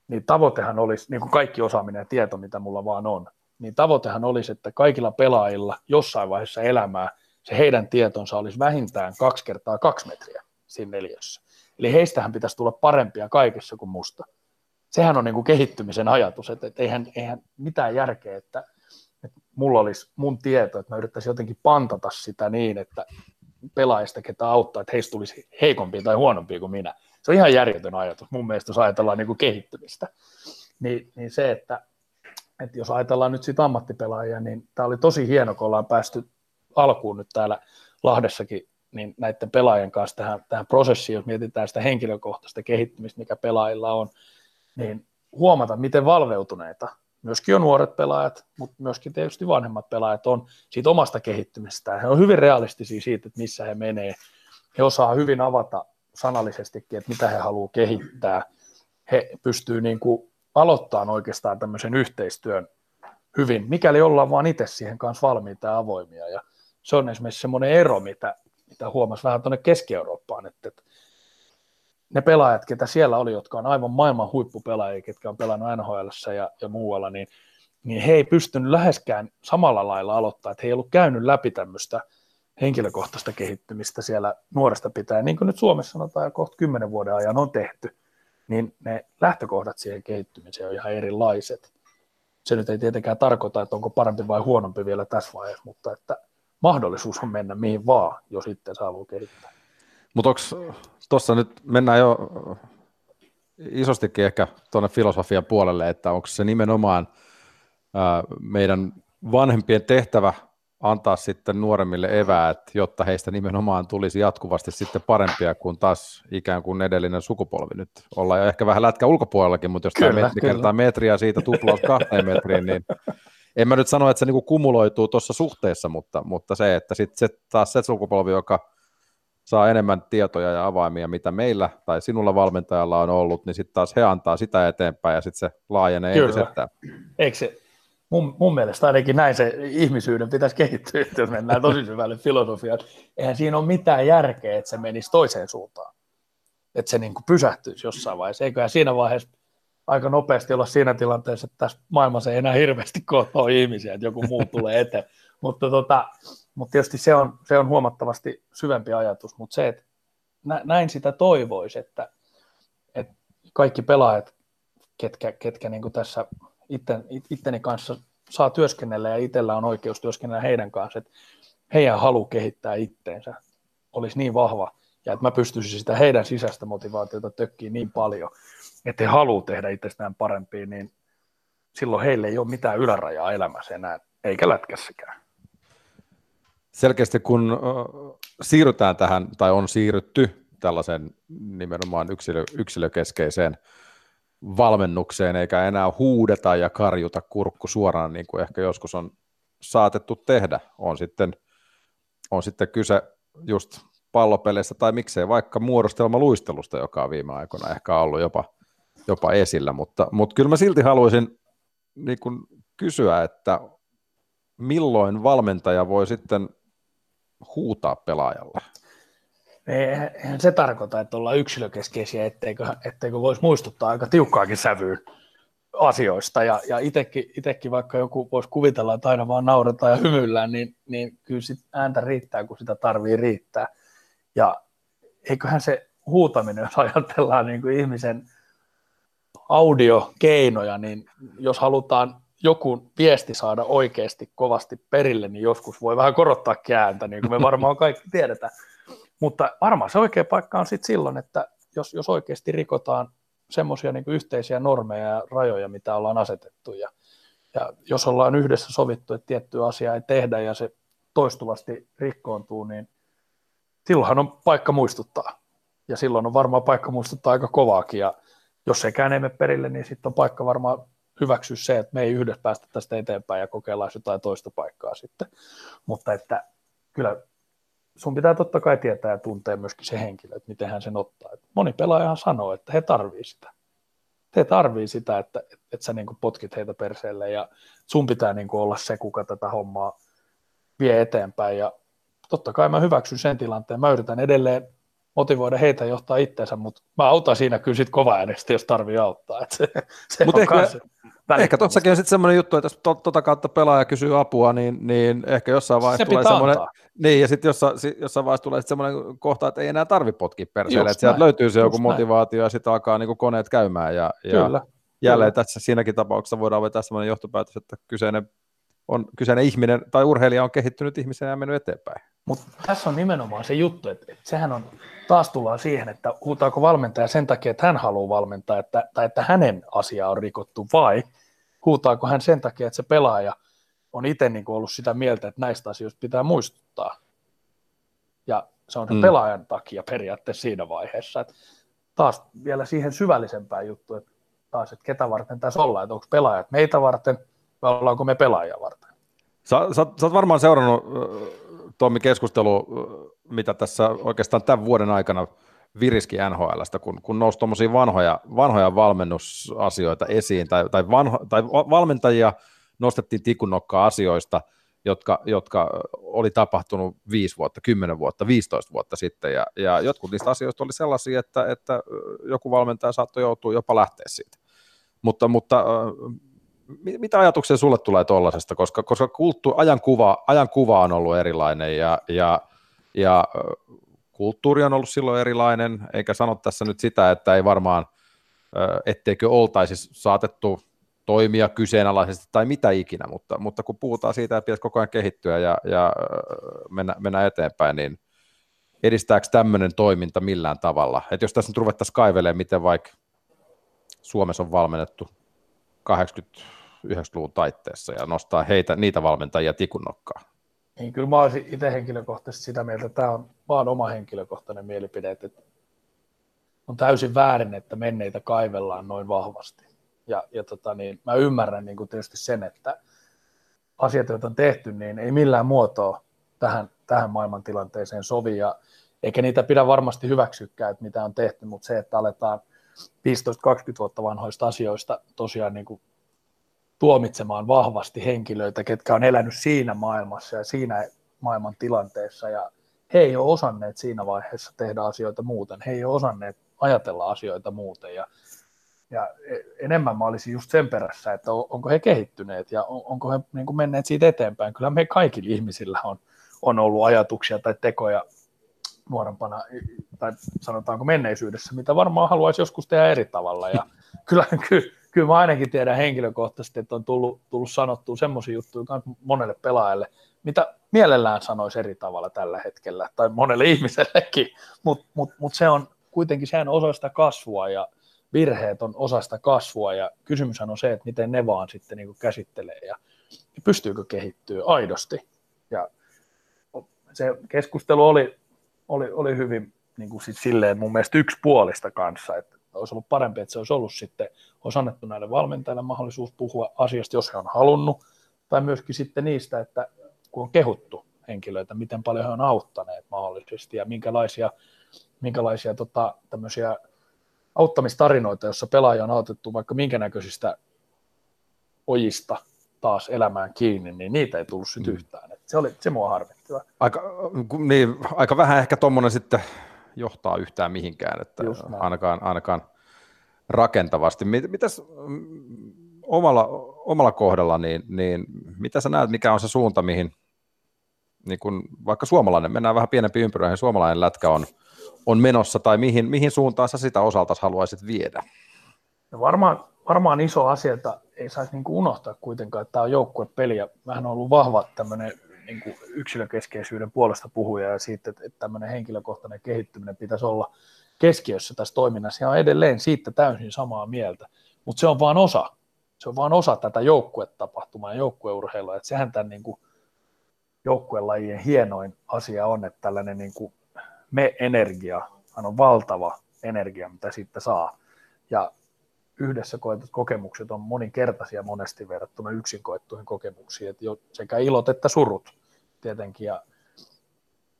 niin tavoitehan olisi, niin kuin kaikki osaaminen ja tieto, mitä mulla vaan on, niin tavoitehan olisi, että kaikilla pelaajilla jossain vaiheessa elämää se heidän tietonsa olisi vähintään kaksi kertaa kaksi metriä siinä neljössä. Eli heistähän pitäisi tulla parempia kaikessa kuin musta. Sehän on niin kuin kehittymisen ajatus, että, että eihän, eihän mitään järkeä, että, että mulla olisi mun tieto, että mä yrittäisin jotenkin pantata sitä niin, että pelaajista, ketä auttaa, että heistä tulisi heikompia tai huonompia kuin minä. Se on ihan järjetön ajatus mun mielestä, jos ajatellaan niin kuin kehittymistä. Niin, niin se, että, että jos ajatellaan nyt sitä ammattipelaajia, niin tämä oli tosi hieno, kun ollaan päästy alkuun nyt täällä Lahdessakin niin näiden pelaajien kanssa tähän, tähän prosessiin, jos mietitään sitä henkilökohtaista kehittymistä, mikä pelaajilla on, niin huomata, miten valveutuneita myöskin on nuoret pelaajat, mutta myöskin tietysti vanhemmat pelaajat on siitä omasta kehittymistään. He on hyvin realistisia siitä, että missä he menee. He osaa hyvin avata sanallisestikin, että mitä he haluaa kehittää. He pystyy niin kuin aloittamaan oikeastaan tämmöisen yhteistyön hyvin, mikäli ollaan vaan itse siihen kanssa valmiita ja avoimia. Ja se on esimerkiksi semmoinen ero, mitä, mitä huomasi vähän tuonne Keski-Eurooppaan, että, että ne pelaajat, ketä siellä oli, jotka on aivan maailman huippupelaajia, ketkä on pelannut NHL ja, ja muualla, niin niin he ei pystynyt läheskään samalla lailla aloittaa, että he ei ollut käynyt läpi tämmöistä henkilökohtaista kehittymistä siellä nuoresta pitää, niin kuin nyt Suomessa sanotaan jo kohta kymmenen vuoden ajan on tehty, niin ne lähtökohdat siihen kehittymiseen on ihan erilaiset. Se nyt ei tietenkään tarkoita, että onko parempi vai huonompi vielä tässä vaiheessa, mutta että mahdollisuus on mennä mihin vaan, jos sitten saa kehittää. Mutta onko tuossa nyt, mennään jo isostikin ehkä tuonne filosofian puolelle, että onko se nimenomaan ää, meidän vanhempien tehtävä antaa sitten nuoremmille eväät, jotta heistä nimenomaan tulisi jatkuvasti sitten parempia kuin taas ikään kuin edellinen sukupolvi nyt. Ollaan jo ehkä vähän lätkä ulkopuolellakin, mutta jos kyllä, tämä metri kyllä. kertaa metriä siitä tuplaus kahteen metriin, niin en mä nyt sano, että se niinku kumuloituu tuossa suhteessa, mutta, mutta se, että sitten se, taas se sukupolvi, joka saa enemmän tietoja ja avaimia, mitä meillä tai sinulla valmentajalla on ollut, niin sitten taas he antaa sitä eteenpäin ja sitten se laajenee Kyllä. entisestään. Eikö se, mun, mun mielestä ainakin näin se ihmisyyden pitäisi kehittyä, jos mennään tosi syvälle filosofiaan. Eihän siinä ole mitään järkeä, että se menisi toiseen suuntaan. Että se niin kuin pysähtyisi jossain vaiheessa. Eiköhän siinä vaiheessa aika nopeasti olla siinä tilanteessa, että tässä maailmassa ei enää hirveästi kohtaa ihmisiä, että joku muu tulee eteen. Mutta, tota, mutta tietysti se on, se on huomattavasti syvempi ajatus, mutta se, että näin sitä toivoisi, että, että kaikki pelaajat, ketkä, ketkä niin kuin tässä itten, itteni kanssa saa työskennellä ja itsellä on oikeus työskennellä heidän kanssa, että heidän halu kehittää itteensä olisi niin vahva, ja että mä pystyisin sitä heidän sisäistä motivaatiota tökkiin niin paljon, että he haluaa tehdä itsestään parempia, niin silloin heille ei ole mitään ylärajaa elämässä enää, eikä lätkässäkään. Selkeästi kun siirrytään tähän, tai on siirrytty tällaisen nimenomaan yksilö, yksilökeskeiseen valmennukseen, eikä enää huudeta ja karjuta kurkku suoraan, niin kuin ehkä joskus on saatettu tehdä. On sitten, on sitten kyse just pallopeleistä tai miksei vaikka muodostelmaluistelusta, joka on viime aikoina ehkä ollut jopa, jopa esillä, mutta, mutta kyllä mä silti haluaisin niin kuin kysyä, että milloin valmentaja voi sitten huutaa pelaajalle? Eihän se tarkoita, että ollaan yksilökeskeisiä, etteikö, etteikö voisi muistuttaa aika tiukkaakin sävyyn asioista. Ja, ja itsekin, vaikka joku voisi kuvitella, että aina vaan nauretaan ja hymyillään, niin, niin kyllä sit ääntä riittää, kun sitä tarvii riittää. Ja eiköhän se huutaminen, jos ajatellaan niin kuin ihmisen audiokeinoja, niin jos halutaan joku viesti saada oikeasti kovasti perille, niin joskus voi vähän korottaa kääntä, niin kuin me varmaan kaikki tiedetään. Mutta varmaan se oikea paikka on sitten silloin, että jos, jos oikeasti rikotaan semmoisia niin yhteisiä normeja ja rajoja, mitä ollaan asetettu, ja, ja jos ollaan yhdessä sovittu, että tiettyä asiaa ei tehdä ja se toistuvasti rikkoontuu, niin silloinhan on paikka muistuttaa. Ja silloin on varmaan paikka muistuttaa aika kovaakin, ja jos sekään ei mene perille, niin sitten on paikka varmaan hyväksyä se, että me ei yhdessä päästä tästä eteenpäin ja kokeillaan jotain toista paikkaa sitten. Mutta että kyllä sun pitää totta kai tietää ja tuntea myöskin se henkilö, että miten hän sen ottaa. Moni pelaajahan sanoo, että he tarvii sitä. He tarvii sitä, että, että, että sä niin potkit heitä perseelle ja sun pitää niin olla se, kuka tätä hommaa vie eteenpäin. Ja totta kai mä hyväksyn sen tilanteen. Mä yritän edelleen motivoida heitä johtaa itseensä, mutta mä autan siinä kyllä sit kova äänestä, jos tarvii auttaa. se, se Mut ehkä, ehkä tuossakin on sitten semmoinen juttu, että jos to, tota kautta pelaaja kysyy apua, niin, niin ehkä jossain vaiheessa se tulee semmoinen, niin ja sitten jossain, jossain vaiheessa tulee semmoinen kohta, että ei enää tarvi potkia perseelle, että sieltä löytyy se joku motivaatio näin. ja sitten alkaa niin koneet käymään ja, ja Kyllä. jälleen Kyllä. tässä siinäkin tapauksessa voidaan vetää semmoinen johtopäätös, että kyseinen on kyseinen ihminen tai urheilija on kehittynyt ihmisenä ja mennyt eteenpäin. Mutta tässä on nimenomaan se juttu, että, että sehän on, taas tullaan siihen, että huutaako valmentaja sen takia, että hän haluaa valmentaa, että, tai että hänen asia on rikottu, vai huutaako hän sen takia, että se pelaaja on itse niin ollut sitä mieltä, että näistä asioista pitää muistuttaa. Ja se on se mm. pelaajan takia periaatteessa siinä vaiheessa. Että taas vielä siihen syvällisempään juttu, että taas, että ketä varten tässä ollaan, että onko pelaajat meitä varten vai ollaanko me pelaajia varten. Sä, sä, sä oot varmaan seurannut Tommi keskustelu, mitä tässä oikeastaan tämän vuoden aikana viriski NHLstä, kun, kun nousi tuommoisia vanhoja, vanhoja valmennusasioita esiin, tai, tai, vanho, tai valmentajia nostettiin tikunnokkaa asioista, jotka, jotka oli tapahtunut 5 vuotta, 10 vuotta, 15 vuotta sitten, ja, ja jotkut niistä asioista oli sellaisia, että, että joku valmentaja saattoi joutua jopa lähteä siitä. Mutta, mutta mitä ajatuksia sulle tulee tuollaisesta, koska, koska kulttu, ajankuva, ajankuva on ollut erilainen ja, ja, ja kulttuuri on ollut silloin erilainen, eikä sano tässä nyt sitä, että ei varmaan, etteikö oltaisi saatettu toimia kyseenalaisesti tai mitä ikinä, mutta, mutta kun puhutaan siitä, että pitäisi koko ajan kehittyä ja, ja mennä, mennä eteenpäin, niin edistääkö tämmöinen toiminta millään tavalla? Että jos tässä nyt ruvettaisiin kaivelemaan, miten vaikka Suomessa on valmennettu 80-90-luvun taitteessa ja nostaa heitä, niitä valmentajia tikunnokkaan. Niin, kyllä mä olisin itse henkilökohtaisesti sitä mieltä, että tämä on vaan oma henkilökohtainen mielipide, että on täysin väärin, että menneitä kaivellaan noin vahvasti. Ja, ja tota, niin, mä ymmärrän niin tietysti sen, että asiat, joita on tehty, niin ei millään muotoa tähän, tähän maailmantilanteeseen sovi, ja eikä niitä pidä varmasti hyväksykään, että mitä on tehty, mutta se, että aletaan 15-20 vuotta vanhoista asioista tosiaan niin kuin tuomitsemaan vahvasti henkilöitä, ketkä on elänyt siinä maailmassa ja siinä maailman tilanteessa, ja he ei ole osanneet siinä vaiheessa tehdä asioita muuten, he ei ole osanneet ajatella asioita muuten, ja ja enemmän mä olisin just sen perässä, että onko he kehittyneet ja onko he niin kuin menneet siitä eteenpäin. Kyllä me kaikilla ihmisillä on, on ollut ajatuksia tai tekoja nuorempana, tai sanotaanko menneisyydessä, mitä varmaan haluaisi joskus tehdä eri tavalla. Ja kyllä, kyllä, kyllä mä ainakin tiedän henkilökohtaisesti, että on tullut, tullut sanottua semmoisia juttuja monelle pelaajalle, mitä mielellään sanoisi eri tavalla tällä hetkellä, tai monelle ihmisellekin, mutta mut, mut se on kuitenkin sehän osa sitä kasvua, ja virheet on osasta kasvua ja kysymyshän on se, että miten ne vaan sitten niin käsittelee ja pystyykö kehittyä aidosti. Ja se keskustelu oli, oli, oli hyvin niin kuin sit silleen mun mielestä yksipuolista kanssa, että olisi ollut parempi, että se olisi ollut sitten, olisi annettu näille valmentajille mahdollisuus puhua asiasta, jos he on halunnut, tai myöskin sitten niistä, että kun on kehuttu henkilöitä, miten paljon he on auttaneet mahdollisesti ja minkälaisia, minkälaisia tota, tämmöisiä auttamistarinoita, jossa pelaaja on autettu vaikka minkä näköisistä ojista taas elämään kiinni, niin niitä ei tullut sitten mm. yhtään. Et se, oli, se mua harmittaa. Aika, niin, aika vähän ehkä tuommoinen sitten johtaa yhtään mihinkään, että ainakaan, ainakaan rakentavasti. Mitäs mm, omalla, omalla kohdalla, niin, niin mitä sä näet, mikä on se suunta, mihin niin kun, vaikka suomalainen, mennään vähän pienempi ympyrä, niin suomalainen lätkä on, on menossa, tai mihin, mihin suuntaan sä sitä osalta haluaisit viedä? No varmaan, varmaan iso asia, että ei saisi niin unohtaa kuitenkaan, että tämä on joukkuepeli, ja vähän on ollut vahva tämmöinen niin kuin yksilökeskeisyyden puolesta puhuja, ja siitä, että, että tämmöinen henkilökohtainen kehittyminen pitäisi olla keskiössä tässä toiminnassa, ja on edelleen siitä täysin samaa mieltä, mutta se on vain osa, se on vain osa tätä joukkuetapahtumaa ja joukkueurheilua, että sehän tämän niin kuin joukkuelajien hienoin asia on, että tällainen niin kuin me-energia on valtava energia, mitä siitä saa. Ja yhdessä koetut kokemukset on moninkertaisia monesti verrattuna yksin koettuihin kokemuksiin, että jo sekä ilot että surut tietenkin. Ja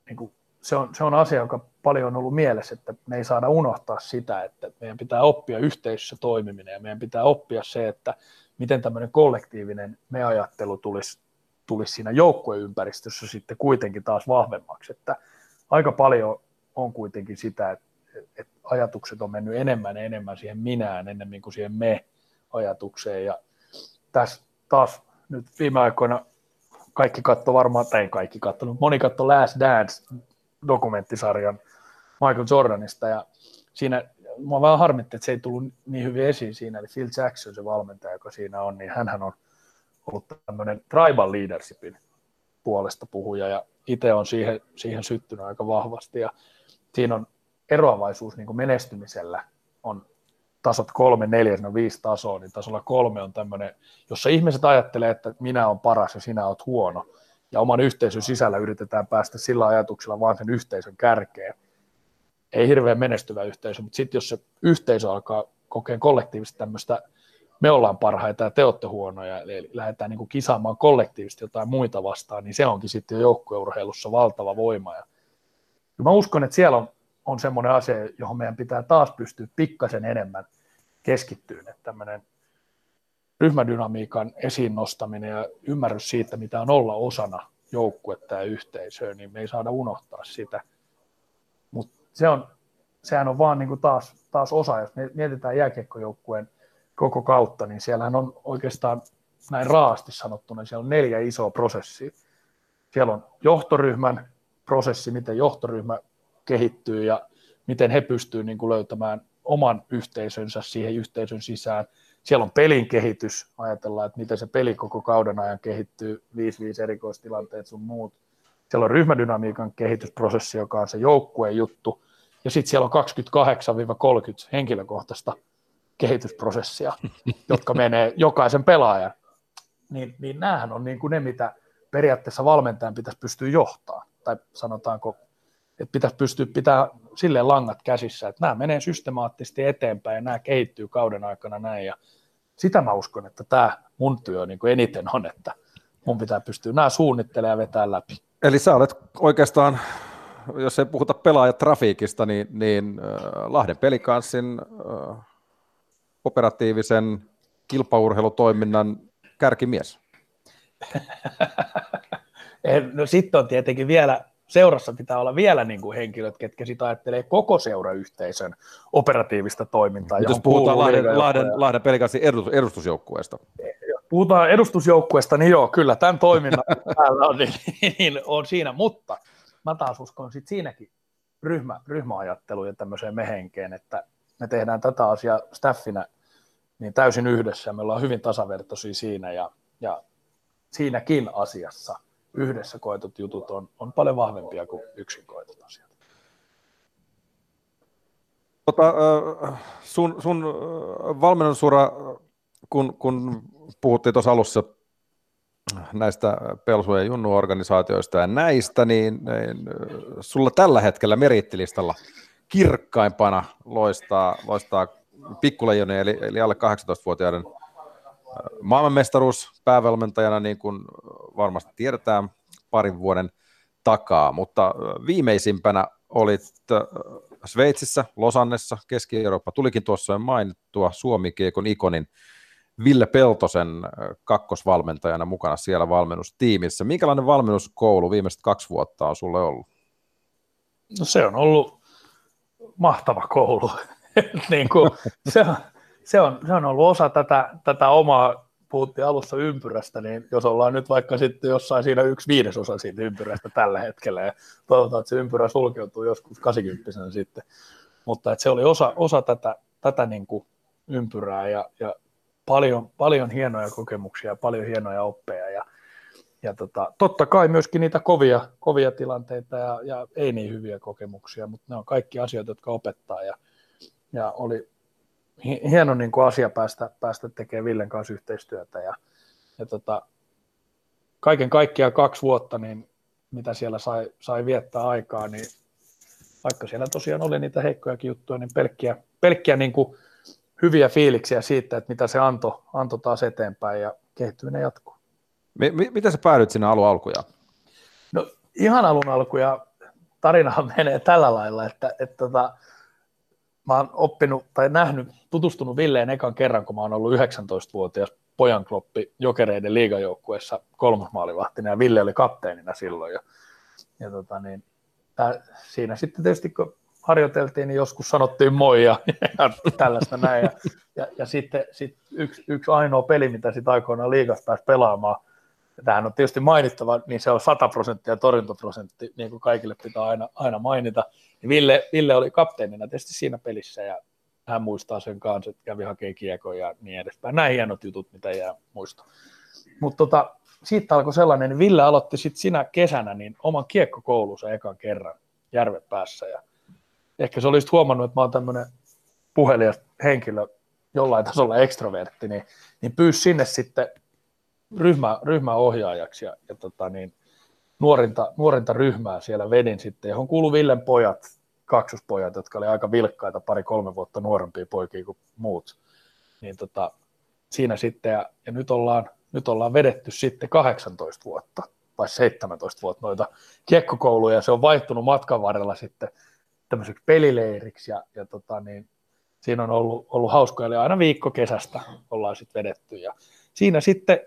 niin kuin se, on, se on asia, joka paljon on ollut mielessä, että me ei saada unohtaa sitä, että meidän pitää oppia yhteisössä toimiminen ja meidän pitää oppia se, että miten tämmöinen kollektiivinen me-ajattelu tulisi, tulisi siinä joukkueympäristössä sitten kuitenkin taas vahvemmaksi, että aika paljon on kuitenkin sitä, että, että ajatukset on mennyt enemmän ja enemmän siihen minään enemmän kuin siihen me-ajatukseen. Ja tässä taas nyt viime aikoina kaikki katto varmaan, tai kaikki katsonut, moni katto Last Dance dokumenttisarjan Michael Jordanista. Ja siinä mua vähän harmitti, että se ei tullut niin hyvin esiin siinä, eli Phil Jackson, se valmentaja, joka siinä on, niin hän on ollut tämmöinen tribal leadershipin puolesta puhuja. Ja itse on siihen, siihen syttynyt aika vahvasti. Ja siinä on eroavaisuus niin kuin menestymisellä on tasot kolme, neljä, no viisi tasoa, niin tasolla kolme on tämmöinen, jossa ihmiset ajattelee, että minä olen paras ja sinä olet huono, ja oman yhteisön sisällä yritetään päästä sillä ajatuksella vaan sen yhteisön kärkeen. Ei hirveän menestyvä yhteisö, mutta sitten jos se yhteisö alkaa kokea kollektiivisesti tämmöistä me ollaan parhaita ja te olette huonoja, eli lähdetään niin kuin kisaamaan kollektiivisesti jotain muita vastaan, niin se onkin sitten jo joukkueurheilussa valtava voima. Ja mä uskon, että siellä on, on semmoinen asia, johon meidän pitää taas pystyä pikkasen enemmän keskittyyn, että tämmöinen ryhmädynamiikan esiin nostaminen ja ymmärrys siitä, mitä on olla osana joukkuetta ja yhteisöä, niin me ei saada unohtaa sitä. Mutta se on, sehän on vaan niin kuin taas, taas osa, jos mietitään jääkiekkojoukkueen koko kautta, niin siellähän on oikeastaan näin raasti sanottuna, siellä on neljä isoa prosessia. Siellä on johtoryhmän prosessi, miten johtoryhmä kehittyy ja miten he pystyvät niin kuin löytämään oman yhteisönsä siihen yhteisön sisään. Siellä on pelin kehitys, ajatellaan, että miten se peli koko kauden ajan kehittyy, 5-5 erikoistilanteet sun muut. Siellä on ryhmädynamiikan kehitysprosessi, joka on se joukkueen juttu, ja sitten siellä on 28-30 henkilökohtaista kehitysprosessia, jotka menee jokaisen pelaajan. Niin, niin näähän on niin kuin ne, mitä periaatteessa valmentajan pitäisi pystyä johtaa, tai sanotaanko, että pitäisi pystyä pitää silleen langat käsissä, että nämä menee systemaattisesti eteenpäin ja nämä kehittyy kauden aikana näin, ja sitä mä uskon, että tämä mun työ niin kuin eniten on, että mun pitää pystyä nämä suunnittelemaan ja vetää läpi. Eli sä olet oikeastaan jos ei puhuta pelaajatrafiikista, niin, niin äh, Lahden pelikanssin äh, operatiivisen kilpaurheilutoiminnan kärkimies. no sitten on tietenkin vielä, seurassa pitää olla vielä niin kuin henkilöt, ketkä sitä ajattelee koko seurayhteisön operatiivista toimintaa. Jos puhutaan Lahden, Lahden, Lahden pelikanssin edustusjoukkueesta. Puhutaan edustusjoukkueesta, niin joo, kyllä tämän toiminnan päällä on, niin, niin, on siinä, mutta mä taas uskon sit siinäkin ryhmä, ryhmäajatteluun ja tämmöiseen mehenkeen, että me tehdään tätä asiaa staffinä niin täysin yhdessä ja me ollaan hyvin tasavertoisia siinä ja, ja siinäkin asiassa yhdessä koetut jutut on, on paljon vahvempia kuin yksin koetut asiat. Tota, sun, sun valmennusura, kun, kun puhuttiin tuossa alussa näistä Pelsujen junnuorganisaatioista ja näistä, niin, niin sulla tällä hetkellä merittilistalla kirkkaimpana loistaa, loistaa pikkuleijonen, eli, eli alle 18-vuotiaiden maailmanmestaruus päävalmentajana, niin kuin varmasti tiedetään parin vuoden takaa, mutta viimeisimpänä olit Sveitsissä, Losannessa, Keski-Eurooppa, tulikin tuossa mainittua Suomi-kiekon ikonin Ville Peltosen kakkosvalmentajana mukana siellä valmennustiimissä. Minkälainen valmennuskoulu viimeiset kaksi vuotta on sulle ollut? No se on ollut mahtava koulu. niin kuin, se, on, se, on, se on ollut osa tätä, tätä omaa, puhuttiin alussa ympyrästä, niin jos ollaan nyt vaikka sitten jossain siinä yksi viidesosa siitä ympyrästä tällä hetkellä, ja toivotaan, että se ympyrä sulkeutuu joskus 80 sitten, mutta että se oli osa, osa tätä, tätä niin kuin ympyrää, ja, ja paljon, paljon hienoja kokemuksia, paljon hienoja oppeja ja, ja tota, totta kai myöskin niitä kovia, kovia tilanteita ja, ja ei niin hyviä kokemuksia, mutta ne on kaikki asioita, jotka opettaa ja, ja oli hieno niin kuin asia päästä, päästä tekemään Villen kanssa yhteistyötä ja, ja tota, kaiken kaikkiaan kaksi vuotta, niin mitä siellä sai, sai viettää aikaa, niin vaikka siellä tosiaan oli niitä heikkojakin juttuja, niin pelkkiä, pelkkiä niin kuin hyviä fiiliksiä siitä, että mitä se antoi anto taas eteenpäin ja kehittyminen jatkuu. M- miten sä päädyit sinne alun alkuja? No ihan alun alkuja tarinahan menee tällä lailla, että, että tota, mä oon oppinut tai nähnyt, tutustunut Villeen ekan kerran, kun mä oon ollut 19-vuotias pojankloppi jokereiden liigajoukkueessa kolmosmaalivahtina ja Ville oli kapteenina silloin. Ja, ja tota niin, tää, siinä sitten tietysti kun harjoiteltiin, niin joskus sanottiin moi ja, ja tällaista näin. Ja, ja, ja sitten sit yksi, yksi ainoa peli, mitä sitten aikoinaan liigassa pääsi pelaamaan, tämähän on tietysti mainittava, niin se on 100 prosenttia torjuntaprosentti, niin kuin kaikille pitää aina, aina mainita. Ja Ville, Ville oli kapteenina tietysti siinä pelissä ja hän muistaa sen kanssa, että kävi hakemaan kiekon ja niin edespäin. Näin hienot jutut, mitä jää muista. Mutta tota, siitä alkoi sellainen, niin Ville aloitti sitten sinä kesänä niin oman kiekkokoulunsa ekan kerran järven päässä ja ehkä se olisi huomannut, että mä oon tämmöinen puhelias henkilö, jollain tasolla ekstrovertti, niin, niin pyysi sinne sitten ryhmä, ryhmäohjaajaksi ja, ja tota niin, nuorinta, nuorinta ryhmää siellä vedin sitten, johon kuului Villen pojat, kaksospojat, jotka oli aika vilkkaita, pari-kolme vuotta nuorempia poikia kuin muut. Niin tota, siinä sitten, ja, ja nyt, ollaan, nyt ollaan vedetty sitten 18 vuotta vai 17 vuotta noita kiekkokouluja, se on vaihtunut matkan varrella sitten tämmöiseksi pelileiriksi ja, ja tota, niin, siinä on ollut, ollut hauskoja, eli aina viikko kesästä ollaan sitten vedetty ja siinä sitten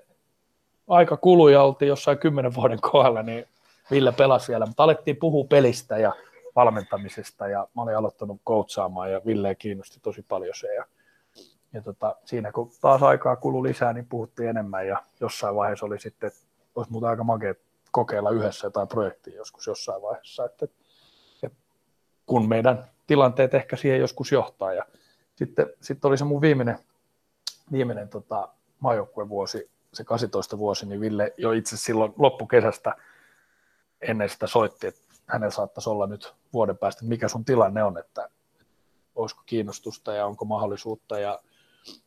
aika kului ja oltiin jossain kymmenen vuoden kohdalla, niin Ville pelasi vielä, mutta alettiin puhua pelistä ja valmentamisesta ja mä olin aloittanut coachaamaan ja Ville kiinnosti tosi paljon se. Ja, ja tota, siinä kun taas aikaa kului lisää, niin puhuttiin enemmän ja jossain vaiheessa oli sitten, olisi muuta aika makea kokeilla yhdessä jotain projektia joskus jossain vaiheessa, että, että kun meidän tilanteet ehkä siihen joskus johtaa. Ja sitten, sitten oli se mun viimeinen, viimeinen tota, maajoukkuevuosi, se 18 vuosi, niin Ville jo itse silloin loppukesästä ennen sitä soitti, että hänellä saattaisi olla nyt vuoden päästä, mikä sun tilanne on, että olisiko kiinnostusta ja onko mahdollisuutta ja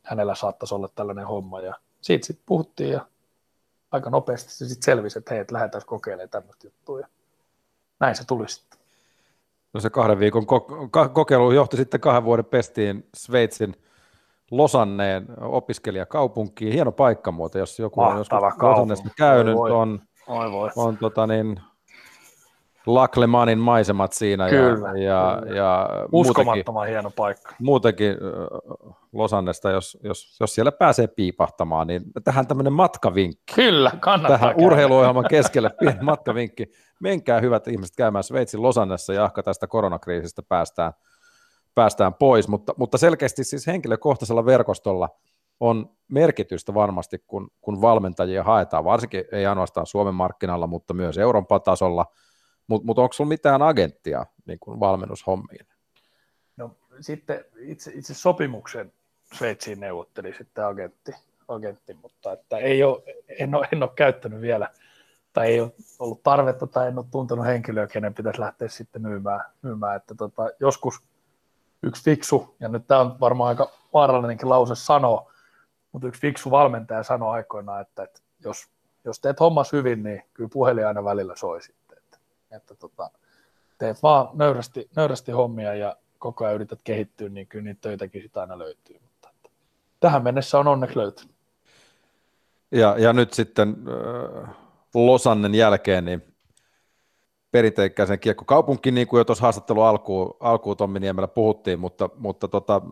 hänellä saattaisi olla tällainen homma? Ja siitä sitten puhuttiin ja aika nopeasti se sitten selvisi, että hei, että lähdetään kokeilemaan tämmöistä juttua. Ja näin se tuli sitten. No se kahden viikon ko- kokeilu johti sitten kahden vuoden pestiin Sveitsin Losanneen opiskelijakaupunkiin. Hieno paikka muuten, jos joku Mahtava on joskus Losannesta käynyt, voi, on, voi, voi. on tota niin, Laklemanin maisemat siinä. Kyllä, ja, ja, kyllä. ja Uskomattoman muutenkin, hieno paikka. Muutenkin Losannesta, jos, jos, jos siellä pääsee piipahtamaan, niin tähän tämmöinen matkavinkki. Kyllä, kannattaa Tähän käydä. urheiluohjelman keskelle pieni matkavinkki. Menkää hyvät ihmiset käymään Sveitsin Losannessa ja ehkä tästä koronakriisistä päästään, päästään pois, mutta, mutta selkeästi siis henkilökohtaisella verkostolla on merkitystä varmasti, kun, kun valmentajia haetaan, varsinkin ei ainoastaan Suomen markkinalla, mutta myös Euroopan tasolla – mutta mut onko sinulla mitään agenttia niin kuin valmennushommiin? No sitten itse, itse sopimuksen Sveitsiin neuvotteli sitten agentti, agentti mutta että ei ole, en, ole, en ole käyttänyt vielä tai ei ole ollut tarvetta tai en ole tuntenut henkilöä, kenen pitäisi lähteä sitten myymään. myymään. Että tota, joskus yksi fiksu, ja nyt tämä on varmaan aika vaarallinenkin lause sanoa, mutta yksi fiksu valmentaja sanoi aikoinaan, että, että jos, jos teet hommas hyvin, niin kyllä puhelin aina välillä soisi että tota, teet vaan nöyrästi, nöyrästi hommia ja koko ajan yrität kehittyä, niin kyllä niitä töitäkin sitä aina löytyy. Mutta että tähän mennessä on onneksi löytynyt. Ja, ja nyt sitten äh, Losannen jälkeen niin perinteikäisen kiekkokaupunki, niin kuin jo tuossa haastattelu alkuun, alkuun Tommi Niemellä puhuttiin, mutta, mutta tota,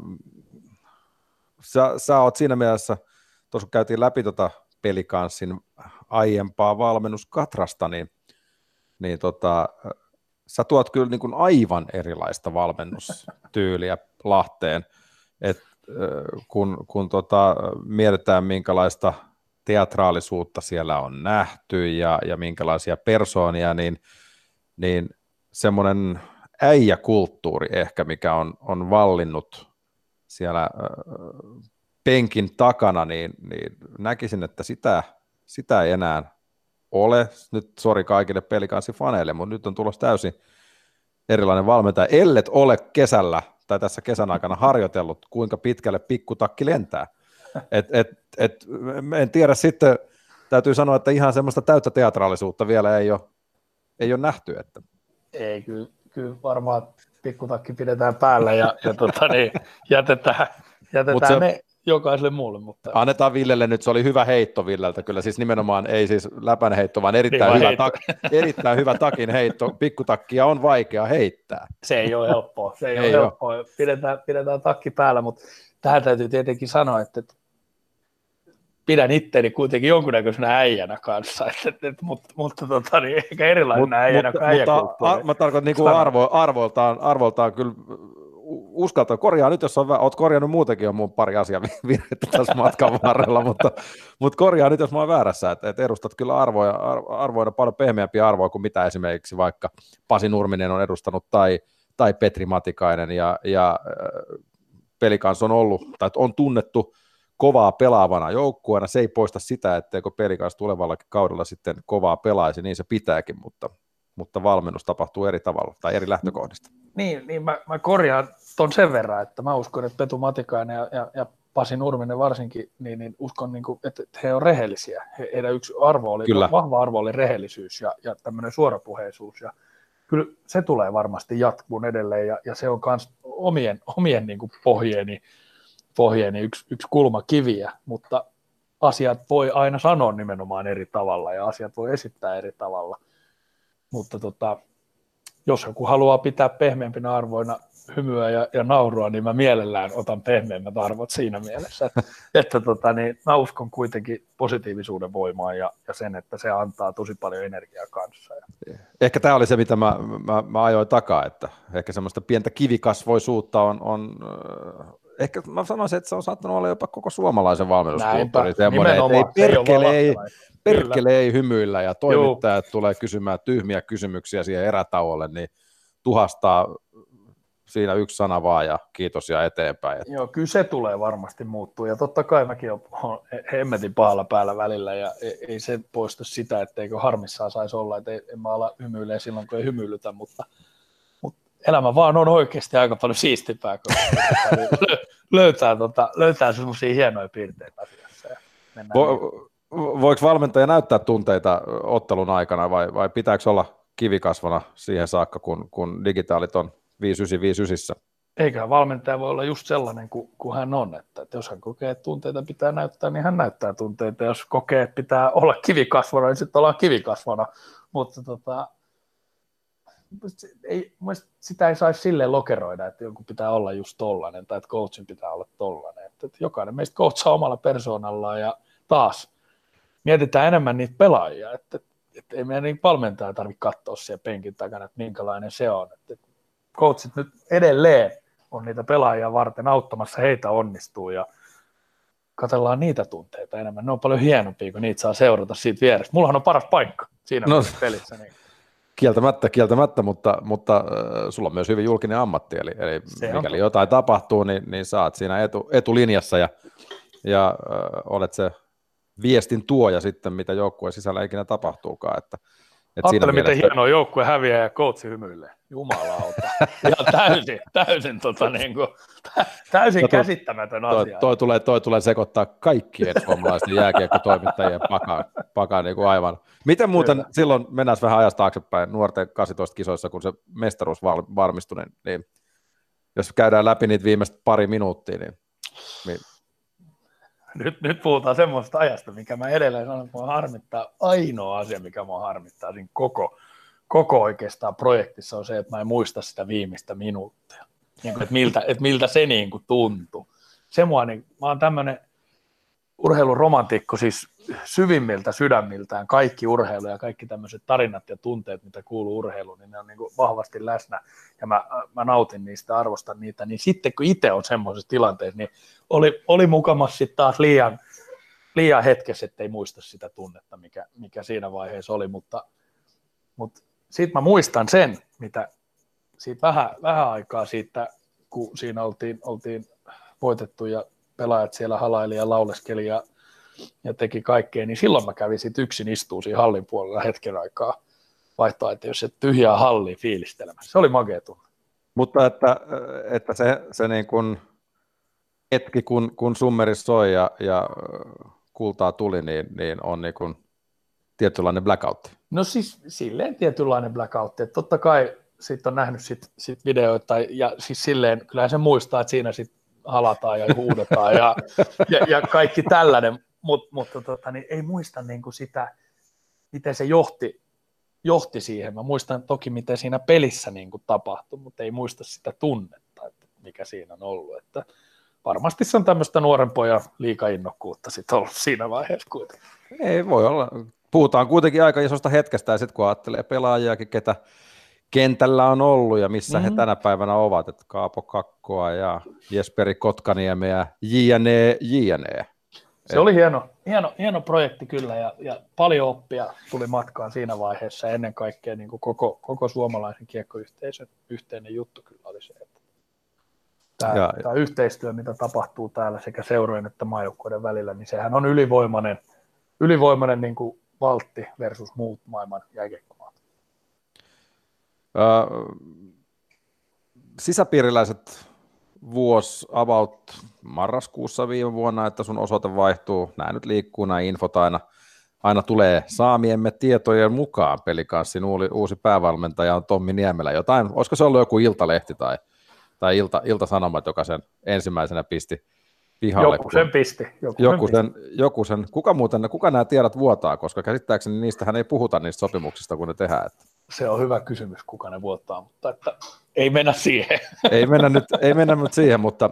sä, sä oot siinä mielessä, tuossa käytiin läpi tota pelikanssin aiempaa valmennuskatrasta, niin niin tota, sä tuot kyllä niin kuin aivan erilaista valmennustyyliä Lahteen, Et, kun, kun tota, mietitään minkälaista teatraalisuutta siellä on nähty ja, ja minkälaisia persoonia, niin, niin semmoinen äijäkulttuuri ehkä, mikä on, on vallinnut siellä äh, penkin takana, niin, niin näkisin, että sitä, sitä ei enää ole, nyt sori kaikille faneille, mutta nyt on tulossa täysin erilainen valmentaja, ellet ole kesällä tai tässä kesän aikana harjoitellut, kuinka pitkälle pikkutakki lentää. Et, et, et, en tiedä sitten, täytyy sanoa, että ihan semmoista täyttä teatraalisuutta vielä ei ole, ei ole nähty. Että. Ei, kyllä, kyllä varmaan pikkutakki pidetään päällä ja, ja tota, niin, jätetään, jätetään se, ne jokaiselle muulle. Mutta... Annetaan Villelle nyt, se oli hyvä heitto Villeltä, kyllä siis nimenomaan ei siis läpän heitto, vaan erittäin, hyvä, heitto. tak, erittäin hyvä takin heitto. Pikkutakkia on vaikea heittää. Se ei ole helppoa, se ei, ei ole helppoa. Pidetään, pidetään takki päällä, mutta tähän täytyy tietenkin sanoa, että pidän itteeni kuitenkin jonkunnäköisenä äijänä kanssa, et, et, et, mutta, mutta tota, niin, ehkä erilaisena mut, äijänä mutta, mutta ar- mä tarkoitan niin kuin arvo, arvoltaan, arvoltaan kyllä uskaltaa korjaa. Nyt, jos on, oot korjannut muutenkin on mun pari asiaa virhettä tässä matkan varrella, mutta, mutta korjaa nyt, jos mä oon väärässä, että, että edustat kyllä arvoja, arvoina paljon pehmeämpiä arvoja kuin mitä esimerkiksi vaikka Pasi Nurminen on edustanut tai, tai Petri Matikainen. Ja, ja pelikans on ollut, tai on tunnettu kovaa pelaavana joukkueena, se ei poista sitä, etteikö pelikans tulevallakin kaudella sitten kovaa pelaisi, niin se pitääkin, mutta, mutta valmennus tapahtuu eri tavalla tai eri lähtökohdista. Niin, niin mä, mä korjaan ton sen verran, että mä uskon, että Petu Matikainen ja, ja, ja Pasi Nurminen varsinkin, niin, niin uskon, niin kuin, että he on rehellisiä. He, heidän yksi arvo oli, kyllä. vahva arvo oli rehellisyys ja, ja tämmöinen suorapuheisuus. Ja kyllä se tulee varmasti jatkuun edelleen ja, ja se on myös omien, omien niin kuin pohjeeni, pohjeeni yksi, yksi kulmakiviä, mutta asiat voi aina sanoa nimenomaan eri tavalla ja asiat voi esittää eri tavalla. Mutta tota, jos joku haluaa pitää pehmeämpinä arvoina hymyä ja, ja naurua, niin mä mielellään otan pehmeämmät arvot siinä mielessä, että, että tota, niin, mä uskon kuitenkin positiivisuuden voimaan ja, ja sen, että se antaa tosi paljon energiaa kanssa. Ehkä tämä oli se, mitä mä, mä, mä ajoin takaa, että ehkä semmoista pientä kivikasvoisuutta on, on ehkä mä sanoisin, että se on saattanut olla jopa koko suomalaisen valmennuskulttuuri semmoinen, että ei perkele, ei, perkele ei hymyillä ja toimittajat tulee kysymään tyhmiä kysymyksiä siihen erätauolle, niin tuhastaa siinä yksi sana vaan ja kiitos ja eteenpäin. Et Joo, kyllä se tulee varmasti muuttua. Ja totta kai mäkin olen hemmetin pahalla päällä välillä ja ei, ei se poista sitä, etteikö harmissaan saisi olla, että en mä ala hymyilee silloin, kun ei hymyilytä, mutta, mutta elämä vaan on oikeasti aika paljon siistipää, kun löytää, tota, löytää semmoisia hienoja piirteitä asiassa. Vo, voiko valmentaja näyttää tunteita ottelun aikana vai, vai pitääkö olla kivikasvana siihen saakka, kun, kun digitaalit on 5959? eiköhän valmentaja voi olla just sellainen kuin, kuin hän on, että, että jos hän kokee, että tunteita pitää näyttää, niin hän näyttää tunteita, jos kokee, että pitää olla kivikasvana, niin sitten ollaan kivikasvana, mutta tota, ei, sitä ei saisi silleen lokeroida, että joku pitää olla just tollainen, tai että coachin pitää olla tollainen, että, että jokainen meistä coachaa omalla persoonallaan, ja taas mietitään enemmän niitä pelaajia, että, että ei meidän niin valmentaja tarvitse katsoa siellä penkin takana, että minkälainen se on, että coachit nyt edelleen on niitä pelaajia varten auttamassa heitä onnistuu ja katsellaan niitä tunteita enemmän. Ne on paljon hienompia, kun niitä saa seurata siitä vierestä. Mullahan on paras paikka siinä no. pelissä. Niin Kieltämättä, kieltämättä, mutta, mutta äh, sulla on myös hyvin julkinen ammatti, eli, eli Se on mikäli totta. jotain tapahtuu, niin, niin saat siinä etu, etulinjassa ja, ja äh, olet se viestin tuoja sitten, mitä joukkueen sisällä ikinä tapahtuukaan. Että Ajattele, miten mielessä- hienoa joukkue häviää ja coachi hymyilee. Jumalauta. Ihan täysin, täysin, tota, niin kuin, täysin No käsittämätön toi, asia. toi, tulee, toi tulee sekoittaa kaikkien suomalaisten jääkiekkotoimittajien pakaan, pakaan niin kuin aivan. Miten muuten Kyllä. silloin, mennään vähän ajasta taaksepäin, nuorten 18 kisoissa, kun se mestaruus val- varmistui, niin, niin jos käydään läpi niitä viimeiset pari minuuttia, niin, niin Nyt, nyt puhutaan semmoista ajasta, mikä mä edelleen sanon, että mua harmittaa. Ainoa asia, mikä mua harmittaa siinä koko, koko oikeastaan projektissa on se, että mä en muista sitä viimeistä minuuttia. Niin kuin, että, miltä, että miltä se niin kuin tuntui. Se mua, niin, mä oon tämmöinen urheiluromantikko, siis syvimmiltä sydämiltään. Kaikki urheilu ja kaikki tämmöiset tarinat ja tunteet, mitä kuuluu urheiluun, niin ne on niin kuin vahvasti läsnä. Ja mä, mä nautin niistä, arvostan niitä, niin sitten kun itse on semmoisessa tilanteessa, niin oli, oli mukamas sitten taas liian, liian hetkessä, ettei muista sitä tunnetta, mikä, mikä siinä vaiheessa oli, mutta, mutta sitten mä muistan sen, mitä siitä vähän, vähän aikaa siitä, kun siinä oltiin, oltiin voitettu ja pelaajat siellä halaili ja lauleskeli ja, ja teki kaikkea, niin silloin mä kävin sitten yksin istuu siinä hallin puolella hetken aikaa vaihtoa, että jos se tyhjää hallia fiilistelemässä. Se oli makea tunne. Mutta että, että se, se niin kuin hetki, kun, kun summeri soi ja, ja kultaa tuli, niin, niin on niin kuin tietynlainen blackout. No siis silleen tietynlainen blackout, että totta kai sitten on nähnyt sit, sit videoita ja siis silleen, kyllähän se muistaa, että siinä sitten halataan ja huudetaan ja, ja, ja kaikki tällainen, Mut, mutta tota, niin ei muista niin kuin sitä, miten se johti, johti siihen. Mä muistan toki, miten siinä pelissä niin kuin tapahtui, mutta ei muista sitä tunnetta, että mikä siinä on ollut. Että varmasti se on tämmöistä nuoren pojan liikainnokkuutta sitten ollut siinä vaiheessa kuitenkin. Ei voi olla. Puhutaan kuitenkin aika isosta hetkestä ja sitten kun ajattelee pelaajiakin, ketä kentällä on ollut ja missä mm-hmm. he tänä päivänä ovat, että Kaapo Kakkoa ja Jesperi Kotkaniemeä, jne, jne. Se oli hieno, hieno, hieno projekti kyllä ja, ja paljon oppia tuli matkaan siinä vaiheessa ja ennen kaikkea niin kuin koko, koko suomalaisen kiekkoyhteisön yhteinen juttu kyllä oli se, että tämä, Ja- tämä yhteistyö, mitä tapahtuu täällä sekä seurojen että maajoukkoiden välillä, niin sehän on ylivoimainen, ylivoimainen niin kuin valtti versus muut maailman jääkiekkomaat. Sisäpiiriläiset vuosi about marraskuussa viime vuonna, että sun osoite vaihtuu. Nämä nyt liikkuu, nämä infot aina, aina tulee saamiemme tietojen mukaan. Pelikanssin uusi, uusi päävalmentaja on Tommi Niemelä. Jotain, olisiko se ollut joku Iltalehti tai, tai Ilta, Ilta-Sanomat, joka sen ensimmäisenä pisti pihalle. Joku sen pisti. Joku, joku, sen pisti. joku sen, kuka muuten, kuka nämä tiedot vuotaa, koska käsittääkseni niistähän ei puhuta niistä sopimuksista, kun ne tehdään. Että Se on hyvä kysymys, kuka ne vuottaa, mutta että ei mennä siihen. ei mennä nyt, ei mennä nyt siihen, mutta,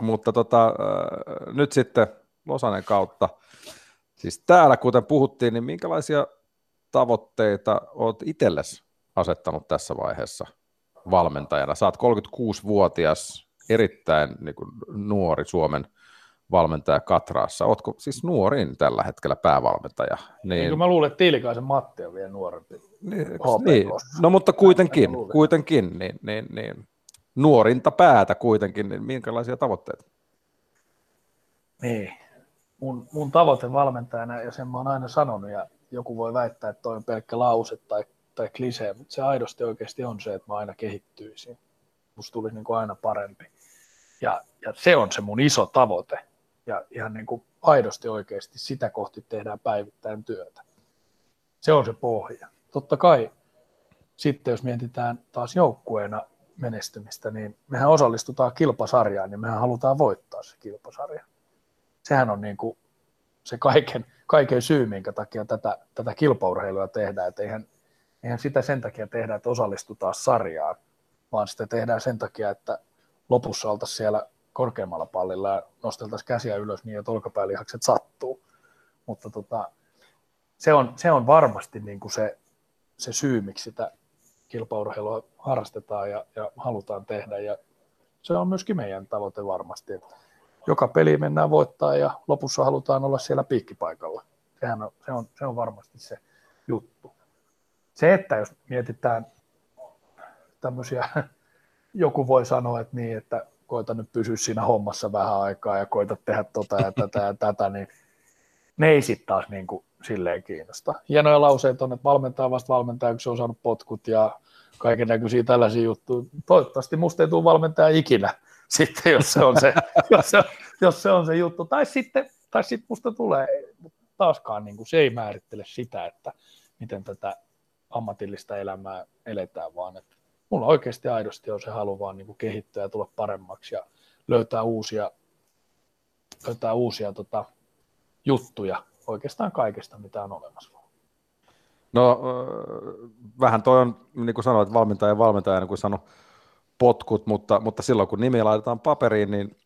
mutta tota, äh, nyt sitten Losanen kautta. Siis täällä, kuten puhuttiin, niin minkälaisia tavoitteita olet itsellesi asettanut tässä vaiheessa valmentajana? Saat 36-vuotias, erittäin niin kuin, nuori Suomen valmentaja Katraassa. Oletko siis nuorin tällä hetkellä päävalmentaja? Niin, niin mä luulen, että Tiilikaisen Matti on vielä nuorempi. Niin, niin. No mutta kuitenkin, kuitenkin niin, niin, niin, nuorinta päätä kuitenkin, niin minkälaisia tavoitteita? Niin, mun, mun tavoite valmentajana, ja sen mä oon aina sanonut, ja joku voi väittää, että toi on pelkkä lause tai, tai klisee, mutta se aidosti oikeasti on se, että mä aina kehittyisin. Musta tulisi niin kuin aina parempi. Ja, ja se on se mun iso tavoite. Ja ihan niin kuin aidosti oikeasti sitä kohti tehdään päivittäin työtä. Se on se pohja. Totta kai sitten jos mietitään taas joukkueena menestymistä, niin mehän osallistutaan kilpasarjaan, niin mehän halutaan voittaa se kilpasarja. Sehän on niin kuin se kaiken, kaiken syy, minkä takia tätä, tätä kilpaurheilua tehdään. Että eihän, eihän sitä sen takia tehdä, että osallistutaan sarjaan, vaan sitä tehdään sen takia, että lopussa oltaisiin siellä korkeammalla pallilla ja nosteltaisiin käsiä ylös niin, että olkapäälihakset sattuu. Mutta tota, se, on, se on varmasti niin kuin se, se syy, miksi sitä kilpaurheilua harrastetaan ja, ja halutaan tehdä. Ja se on myöskin meidän tavoite varmasti, että joka peli mennään voittaa ja lopussa halutaan olla siellä piikkipaikalla. Sehän on, se, on, se on varmasti se juttu. Se, että jos mietitään tämmöisiä, joku voi sanoa, että niin, että koita nyt pysyä siinä hommassa vähän aikaa ja koita tehdä tota ja tätä ja tätä, niin ne ei sitten taas niin kuin silleen kiinnosta. Hienoja lauseita on, että valmentaa vasta valmentaa, kun se on saanut potkut ja kaiken näköisiä tällaisia juttuja. Toivottavasti musta ei tule valmentaja ikinä sitten, jos se on se, jos se, jos se, on se juttu. Tai sitten, tai sitten musta tulee, taaskaan niin kuin se ei määrittele sitä, että miten tätä ammatillista elämää eletään, vaan että mulla oikeasti aidosti on se halu vaan niin kuin kehittyä ja tulla paremmaksi ja löytää uusia, löytää uusia tota, juttuja oikeastaan kaikesta, mitä on olemassa. No vähän toi on, niin kuin sanoit, valmentaja ja niin kuin sanoi, potkut, mutta, mutta silloin kun nimi laitetaan paperiin, niin,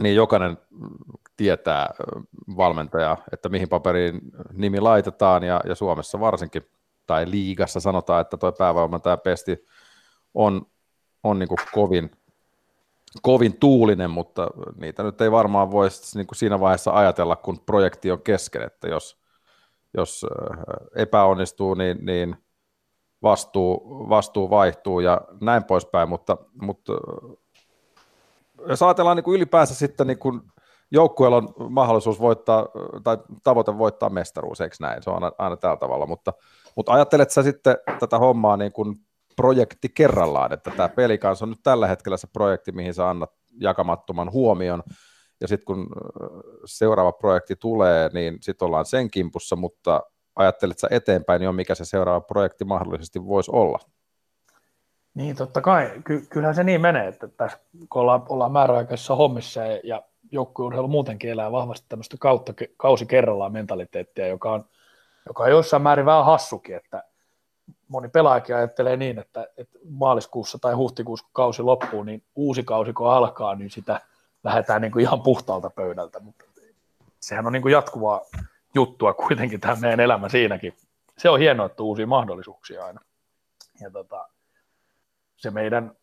niin jokainen tietää valmentaja, että mihin paperiin nimi laitetaan, ja, ja Suomessa varsinkin, tai liigassa sanotaan, että tuo päävalmentaja Pesti on, on niin kovin, kovin tuulinen, mutta niitä nyt ei varmaan voi niin siinä vaiheessa ajatella, kun projekti on kesken, että jos, jos epäonnistuu, niin, niin vastuu, vastuu vaihtuu ja näin poispäin, mutta, mutta jos ajatellaan niin ylipäänsä sitten niin kuin joukkueella on mahdollisuus voittaa, tai tavoite voittaa mestaruus, eikö näin? Se on aina, aina tällä tavalla, mutta, mutta ajattelet sä sitten tätä hommaa niin kuin projekti kerrallaan, että tämä pelikans on nyt tällä hetkellä se projekti, mihin sä annat jakamattoman huomion, ja sitten kun seuraava projekti tulee, niin sitten ollaan sen kimpussa, mutta ajattelet sä eteenpäin jo, mikä se seuraava projekti mahdollisesti voisi olla? Niin, totta kai. Ky- kyllähän se niin menee, että tässä, kun ollaan, ollaan määräaikaisissa hommissa ja, ja joukkueurheilu muutenkin elää vahvasti tämmöistä kautta, kausi kerrallaan mentaliteettia, joka on, joka on jossain määrin vähän hassukin, että moni pelaajakin ajattelee niin, että, että maaliskuussa tai huhtikuussa, kun kausi loppuu, niin uusi kausi kun alkaa, niin sitä lähdetään niin kuin ihan puhtaalta pöydältä, mutta sehän on niin kuin jatkuvaa juttua kuitenkin tämä meidän elämä siinäkin. Se on hienoa, että uusia mahdollisuuksia aina. Ja tota, se meidän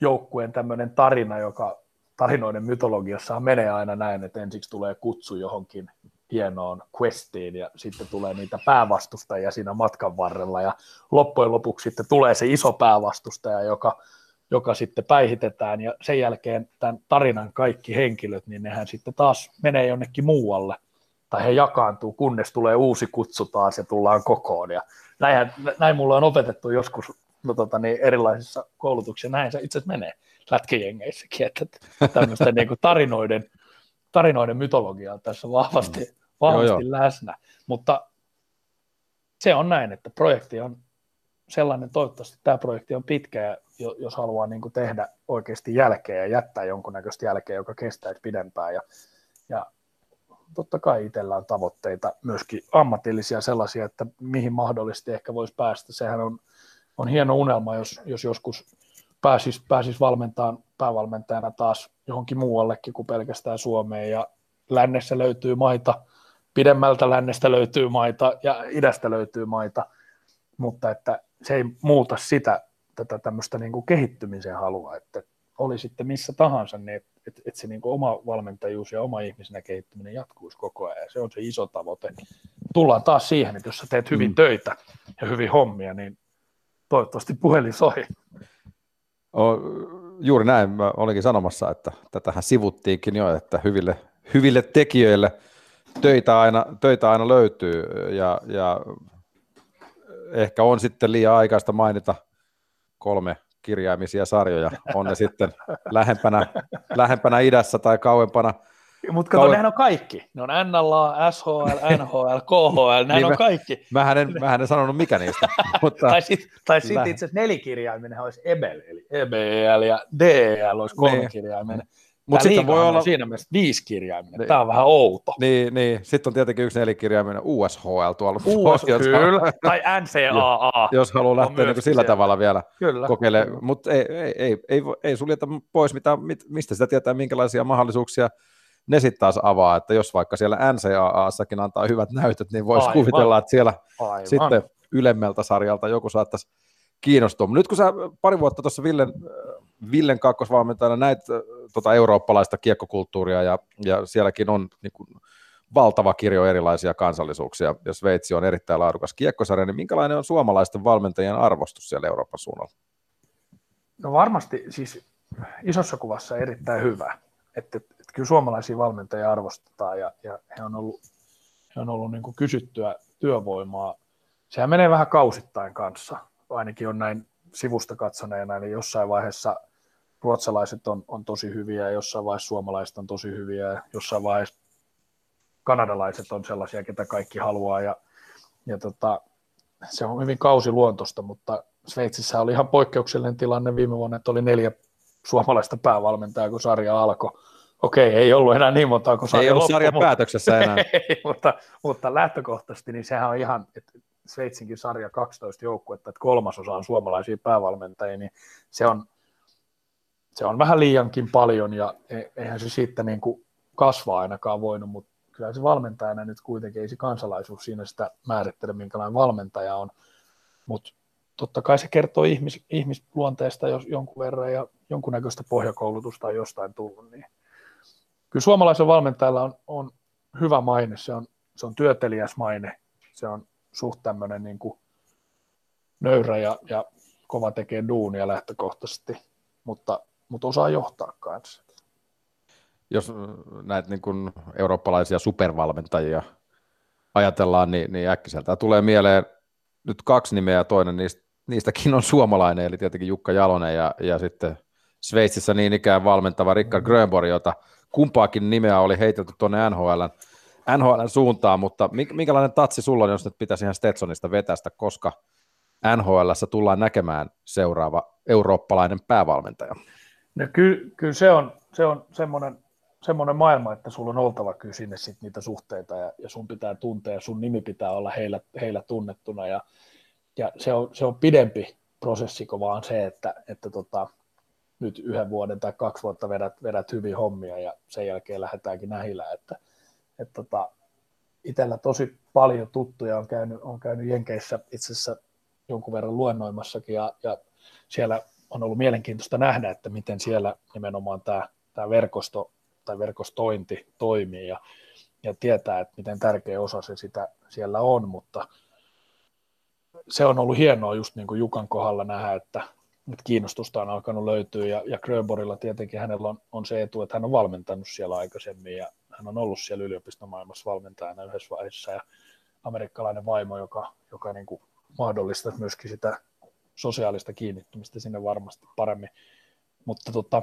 joukkueen tämmöinen tarina, joka tarinoiden mytologiassa menee aina näin, että ensiksi tulee kutsu johonkin hienoon questiin ja sitten tulee niitä päävastustajia siinä matkan varrella ja loppujen lopuksi sitten tulee se iso päävastustaja, joka, joka sitten päihitetään ja sen jälkeen tämän tarinan kaikki henkilöt, niin nehän sitten taas menee jonnekin muualle tai he jakaantuu, kunnes tulee uusi kutsu taas ja tullaan kokoon. Ja näin, näin mulla on opetettu joskus no, tota, niin erilaisissa koulutuksissa, näin se itse asiassa menee lätkäjengeissäkin, että tämmöistä niin tarinoiden, tarinoiden mytologiaa tässä vahvasti, mm. vahvasti joo, joo. läsnä. Mutta se on näin, että projekti on sellainen, toivottavasti tämä projekti on pitkä, ja jos haluaa niin kuin tehdä oikeasti jälkeä ja jättää jonkunnäköistä jälkeä, joka kestäisi pidempään. Ja, ja totta kai itsellä on tavoitteita, myöskin ammatillisia sellaisia, että mihin mahdollisesti ehkä voisi päästä. Sehän on, on hieno unelma, jos, jos joskus pääsisi, pääsis valmentaan päävalmentajana taas johonkin muuallekin kuin pelkästään Suomeen. Ja lännessä löytyy maita, pidemmältä lännestä löytyy maita ja idästä löytyy maita, mutta että se ei muuta sitä tätä tämmöistä niin kuin kehittymisen halua, että oli sitten missä tahansa, niin että et, et se niin kuin oma valmentajuus ja oma ihmisenä kehittyminen jatkuisi koko ajan. Ja se on se iso tavoite. Tullaan taas siihen, että jos sä teet hyvin mm. töitä ja hyvin hommia, niin toivottavasti puhelin soi. Juuri näin, mä olinkin sanomassa, että tätähän sivuttiinkin jo, että hyville, hyville tekijöille töitä aina, töitä aina löytyy ja, ja ehkä on sitten liian aikaista mainita kolme kirjaimisia sarjoja, on ne sitten lähempänä, lähempänä idässä tai kauempana. Mutta kato, kauem... nehän on kaikki. Ne on NLA, SHL, NHL, KHL, nehän niin on mä, kaikki. Mähän en, mähän en sanonut mikä niistä. mutta tai sitten tai sit itse asiassa nelikirjaiminen olisi EBEL, eli EBL ja DEL olisi kolmekirjaiminen. Niin. Mutta sitten voi olla... siinä mielessä viisikirjaiminen. Niin. Tämä on vähän outo. Niin, niin. sitten on tietenkin yksi nelikirjaiminen USHL tuolla. US, kyllä, tai NCAA. Jos haluaa lähteä niin sillä tavalla vielä kyllä. kokeilemaan. Mutta ei, ei, ei, ei, ei suljeta pois, mitä, mistä sitä tietää, minkälaisia mahdollisuuksia ne sitten taas avaa, että jos vaikka siellä NCAA-sakin antaa hyvät näytöt, niin voisi kuvitella, että siellä Aivan. sitten ylemmältä sarjalta joku saattaisi kiinnostua. Nyt kun sä pari vuotta tuossa Villen Villen kakkosvalmentajana näit äh, tota eurooppalaista kiekkokulttuuria ja, ja sielläkin on niin kuin, valtava kirjo erilaisia kansallisuuksia ja Sveitsi on erittäin laadukas kiekkosarja, niin minkälainen on suomalaisten valmentajien arvostus siellä Euroopan suunnalla? No varmasti siis isossa kuvassa erittäin hyvä. Että kyllä suomalaisia valmentajia arvostetaan ja, ja he on ollut, he on ollut niin kuin kysyttyä työvoimaa. Sehän menee vähän kausittain kanssa, ainakin on näin sivusta katsoneena, niin jossain vaiheessa ruotsalaiset on, on tosi hyviä, jossain vaiheessa suomalaiset on tosi hyviä, jossain vaiheessa kanadalaiset on sellaisia, ketä kaikki haluaa, ja, ja tota, se on hyvin kausiluontosta, mutta Sveitsissä oli ihan poikkeuksellinen tilanne viime vuonna, että oli neljä suomalaista päävalmentajaa, kun sarja alkoi. Okei, ei ollut enää niin monta kuin Ei ollut sarjan päätöksessä enää. ei, mutta, mutta lähtökohtaisesti niin sehän on ihan, että Sveitsinkin sarja 12 joukkuetta, että kolmasosa on suomalaisia päävalmentajia, niin se on, se on vähän liiankin paljon ja e, eihän se siitä niin kuin kasvaa ainakaan voinut, mutta kyllä se valmentajana nyt kuitenkin ei se kansalaisuus siinä sitä määrittele, minkälainen valmentaja on, mutta totta kai se kertoo ihmis, ihmisluonteesta jos jonkun verran ja jonkunnäköistä pohjakoulutusta on jostain tullut, niin kyllä suomalaisen valmentajalla on, on hyvä maine, se on, se on työtelijäs maine, se on suht tämmöinen niin kuin nöyrä ja, ja kova tekee duunia lähtökohtaisesti, mutta, mutta osaa johtaa kanssa. Jos näitä niin kuin eurooppalaisia supervalmentajia ajatellaan, niin, niin äkkiseltä tulee mieleen nyt kaksi nimeä ja toinen niistä, niistäkin on suomalainen, eli tietenkin Jukka Jalonen ja, ja sitten Sveitsissä niin ikään valmentava Rickard Grönborg, jota kumpaakin nimeä oli heitelty tuonne NHLn NHL suuntaan, mutta minkälainen tatsi sulla on, jos nyt pitäisi ihan Stetsonista vetästä, koska NHL tullaan näkemään seuraava eurooppalainen päävalmentaja? No kyllä, kyllä se on, se on semmoinen, semmoinen maailma, että sulla on oltava kyllä sinne sit niitä suhteita ja, ja sun pitää tuntea, sun nimi pitää olla heillä, heillä tunnettuna ja, ja se, on, se on pidempi prosessi kuin vaan se, että, että tota, nyt yhden vuoden tai kaksi vuotta vedät, vedät hyvin hommia ja sen jälkeen lähdetäänkin nähillä, että, että tota, itsellä tosi paljon tuttuja on käynyt, on käynyt Jenkeissä itse asiassa jonkun verran luennoimassakin ja, ja siellä on ollut mielenkiintoista nähdä, että miten siellä nimenomaan tämä, tämä verkosto tai verkostointi toimii ja, ja tietää, että miten tärkeä osa se sitä siellä on, mutta se on ollut hienoa just niin kuin Jukan kohdalla nähdä, että, että kiinnostusta on alkanut löytyä ja, ja Grönborilla tietenkin hänellä on, on se etu, että hän on valmentanut siellä aikaisemmin ja hän on ollut siellä yliopistomaailmassa valmentajana yhdessä vaiheessa ja amerikkalainen vaimo, joka, joka niin kuin mahdollistaa myöskin sitä sosiaalista kiinnittymistä sinne varmasti paremmin. Mutta tota,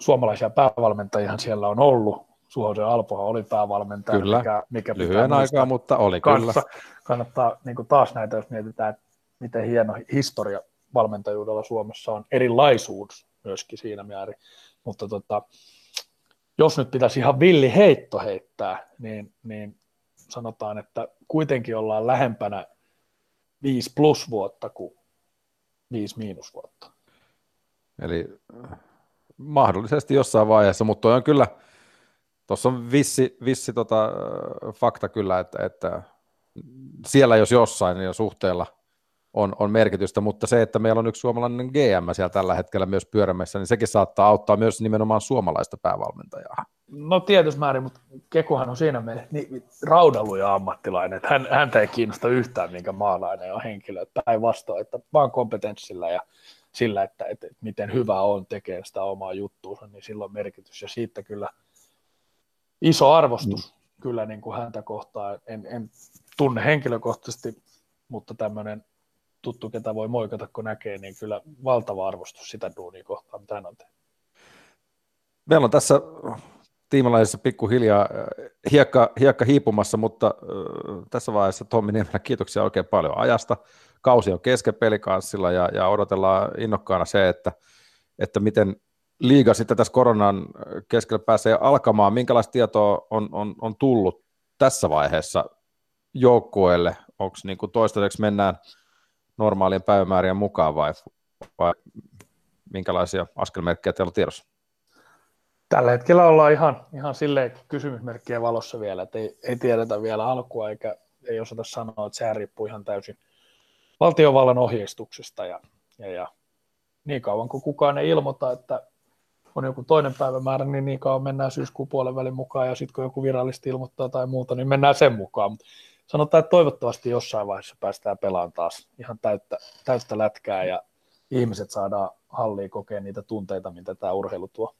suomalaisia päävalmentajia siellä on ollut. Suhosen Alpohan oli päävalmentaja. Kyllä, mikä, mikä lyhyen aikaa, mutta oli kanssa. kyllä. Kannattaa niin kuin taas näitä, jos mietitään, että miten hieno historia valmentajuudella Suomessa on. Erilaisuus myöskin siinä määrin. Mutta tota, jos nyt pitäisi ihan villi heitto heittää, niin, niin sanotaan, että kuitenkin ollaan lähempänä 5 plus vuotta kuin 5 miinus vuotta. Eli äh, mahdollisesti jossain vaiheessa, mutta on kyllä, tuossa on vissi, vissi tota, äh, fakta kyllä, että, että siellä jos jossain niin suhteella on, on merkitystä, mutta se, että meillä on yksi suomalainen GM siellä tällä hetkellä myös pyörämässä, niin sekin saattaa auttaa myös nimenomaan suomalaista päävalmentajaa. No tietysti määrin, mutta Kekuhan on siinä mielessä niin, raudaluja ammattilainen, että hän, häntä ei kiinnosta yhtään minkä maalainen on henkilö, päinvastoin, että vaan kompetenssilla ja sillä, että, että, että miten hyvä on tekee sitä omaa juttuunsa, niin silloin merkitys ja siitä kyllä iso arvostus mm. kyllä niin kuin häntä kohtaan. En, en tunne henkilökohtaisesti, mutta tämmöinen tuttu, ketä voi moikata, kun näkee, niin kyllä valtava arvostus sitä duunia kohtaan, mitä hän on tehnyt. Meillä on tässä tiimalaisessa pikkuhiljaa äh, hiekka, hiekka hiipumassa, mutta äh, tässä vaiheessa Tommi Niemelä, kiitoksia oikein paljon ajasta. Kausi on kesken pelikanssilla ja, ja odotellaan innokkaana se, että, että miten liiga sitten tässä koronan keskellä pääsee alkamaan. Minkälaista tietoa on, on, on tullut tässä vaiheessa joukkueelle? Onko niin toistaiseksi mennään normaalien päivämäärien mukaan vai, vai minkälaisia askelmerkkejä teillä on tiedossa? Tällä hetkellä ollaan ihan, ihan silleen kysymysmerkkien valossa vielä, että ei, ei tiedetä vielä alkua eikä ei osata sanoa, että sehän riippuu ihan täysin valtiovallan ohjeistuksesta ja, ja, ja niin kauan kuin kukaan ei ilmoita, että on joku toinen päivämäärä, niin niin kauan mennään syyskuun puolen välin mukaan ja sitten kun joku virallisesti ilmoittaa tai muuta, niin mennään sen mukaan. Sanotaan, että toivottavasti jossain vaiheessa päästään pelaamaan taas ihan täyttä, täyttä lätkää ja ihmiset saadaan halliin kokea niitä tunteita, mitä tämä urheilu tuo.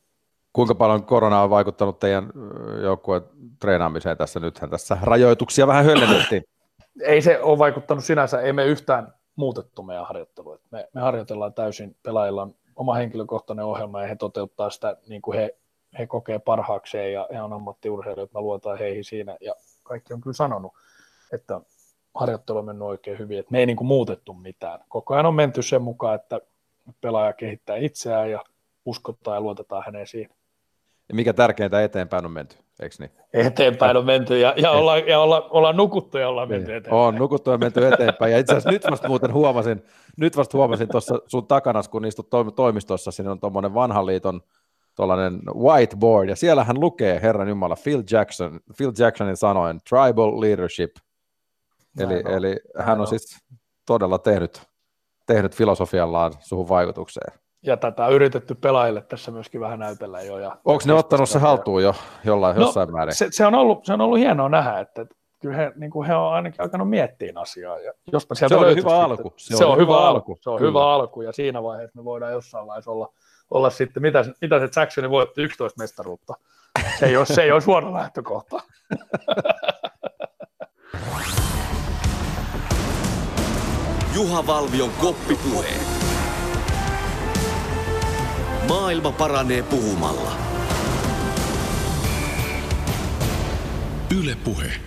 Kuinka paljon korona on vaikuttanut teidän joukkueen treenaamiseen tässä? Nythän tässä rajoituksia vähän höllennettiin. Ei se ole vaikuttanut sinänsä, ei me yhtään muutettu meidän harjoittelua. Me, me harjoitellaan täysin, pelaajilla on oma henkilökohtainen ohjelma ja he toteuttaa sitä niin kuin he, he kokee parhaakseen ja he on ammattiurheilijoita, me luotaan heihin siinä ja kaikki on kyllä sanonut, että harjoittelu on mennyt oikein hyvin, että me ei niin kuin muutettu mitään. Koko ajan on menty sen mukaan, että pelaaja kehittää itseään ja uskotaan ja luotetaan häneen siinä. Ja mikä tärkeintä eteenpäin on menty, eikö niin? Eteenpäin on menty ja, ja, ollaan, ja olla, ollaan nukuttu ja ollaan menty niin. eteenpäin. On nukuttu ja menty eteenpäin. Ja itse asiassa nyt vasta muuten huomasin, nyt vasta huomasin tuossa sun takana, kun istut toimistossa, siinä on tuommoinen vanhan liiton tuollainen whiteboard, ja siellähän lukee, Herran Jumala, Phil, Jackson, Phil Jacksonin sanoen, tribal leadership. Eli, on, eli hän on siis todella tehnyt, tehnyt filosofiallaan suhun vaikutukseen ja tätä on yritetty pelaajille tässä myöskin vähän näytellä jo. Ja Onko ne ottanut se haltuun jo jollain, no, jossain määrin? Se, se, on ollut, se on ollut hienoa nähdä, että kyllä he, niin kuin he on ainakin alkanut miettiä asiaa. Ja jospa sieltä se on hyvä alku. Se, se on, on hyvä alku. alku. Se on kyllä. hyvä alku ja siinä vaiheessa me voidaan jossain vaiheessa olla, olla sitten, mitä, mitä se Jacksoni voitti 11 mestaruutta. Se ei ole, se ei ole huono lähtökohta. Juha Valvion koppipuhe. Maailma paranee puhumalla. Yle Puhe.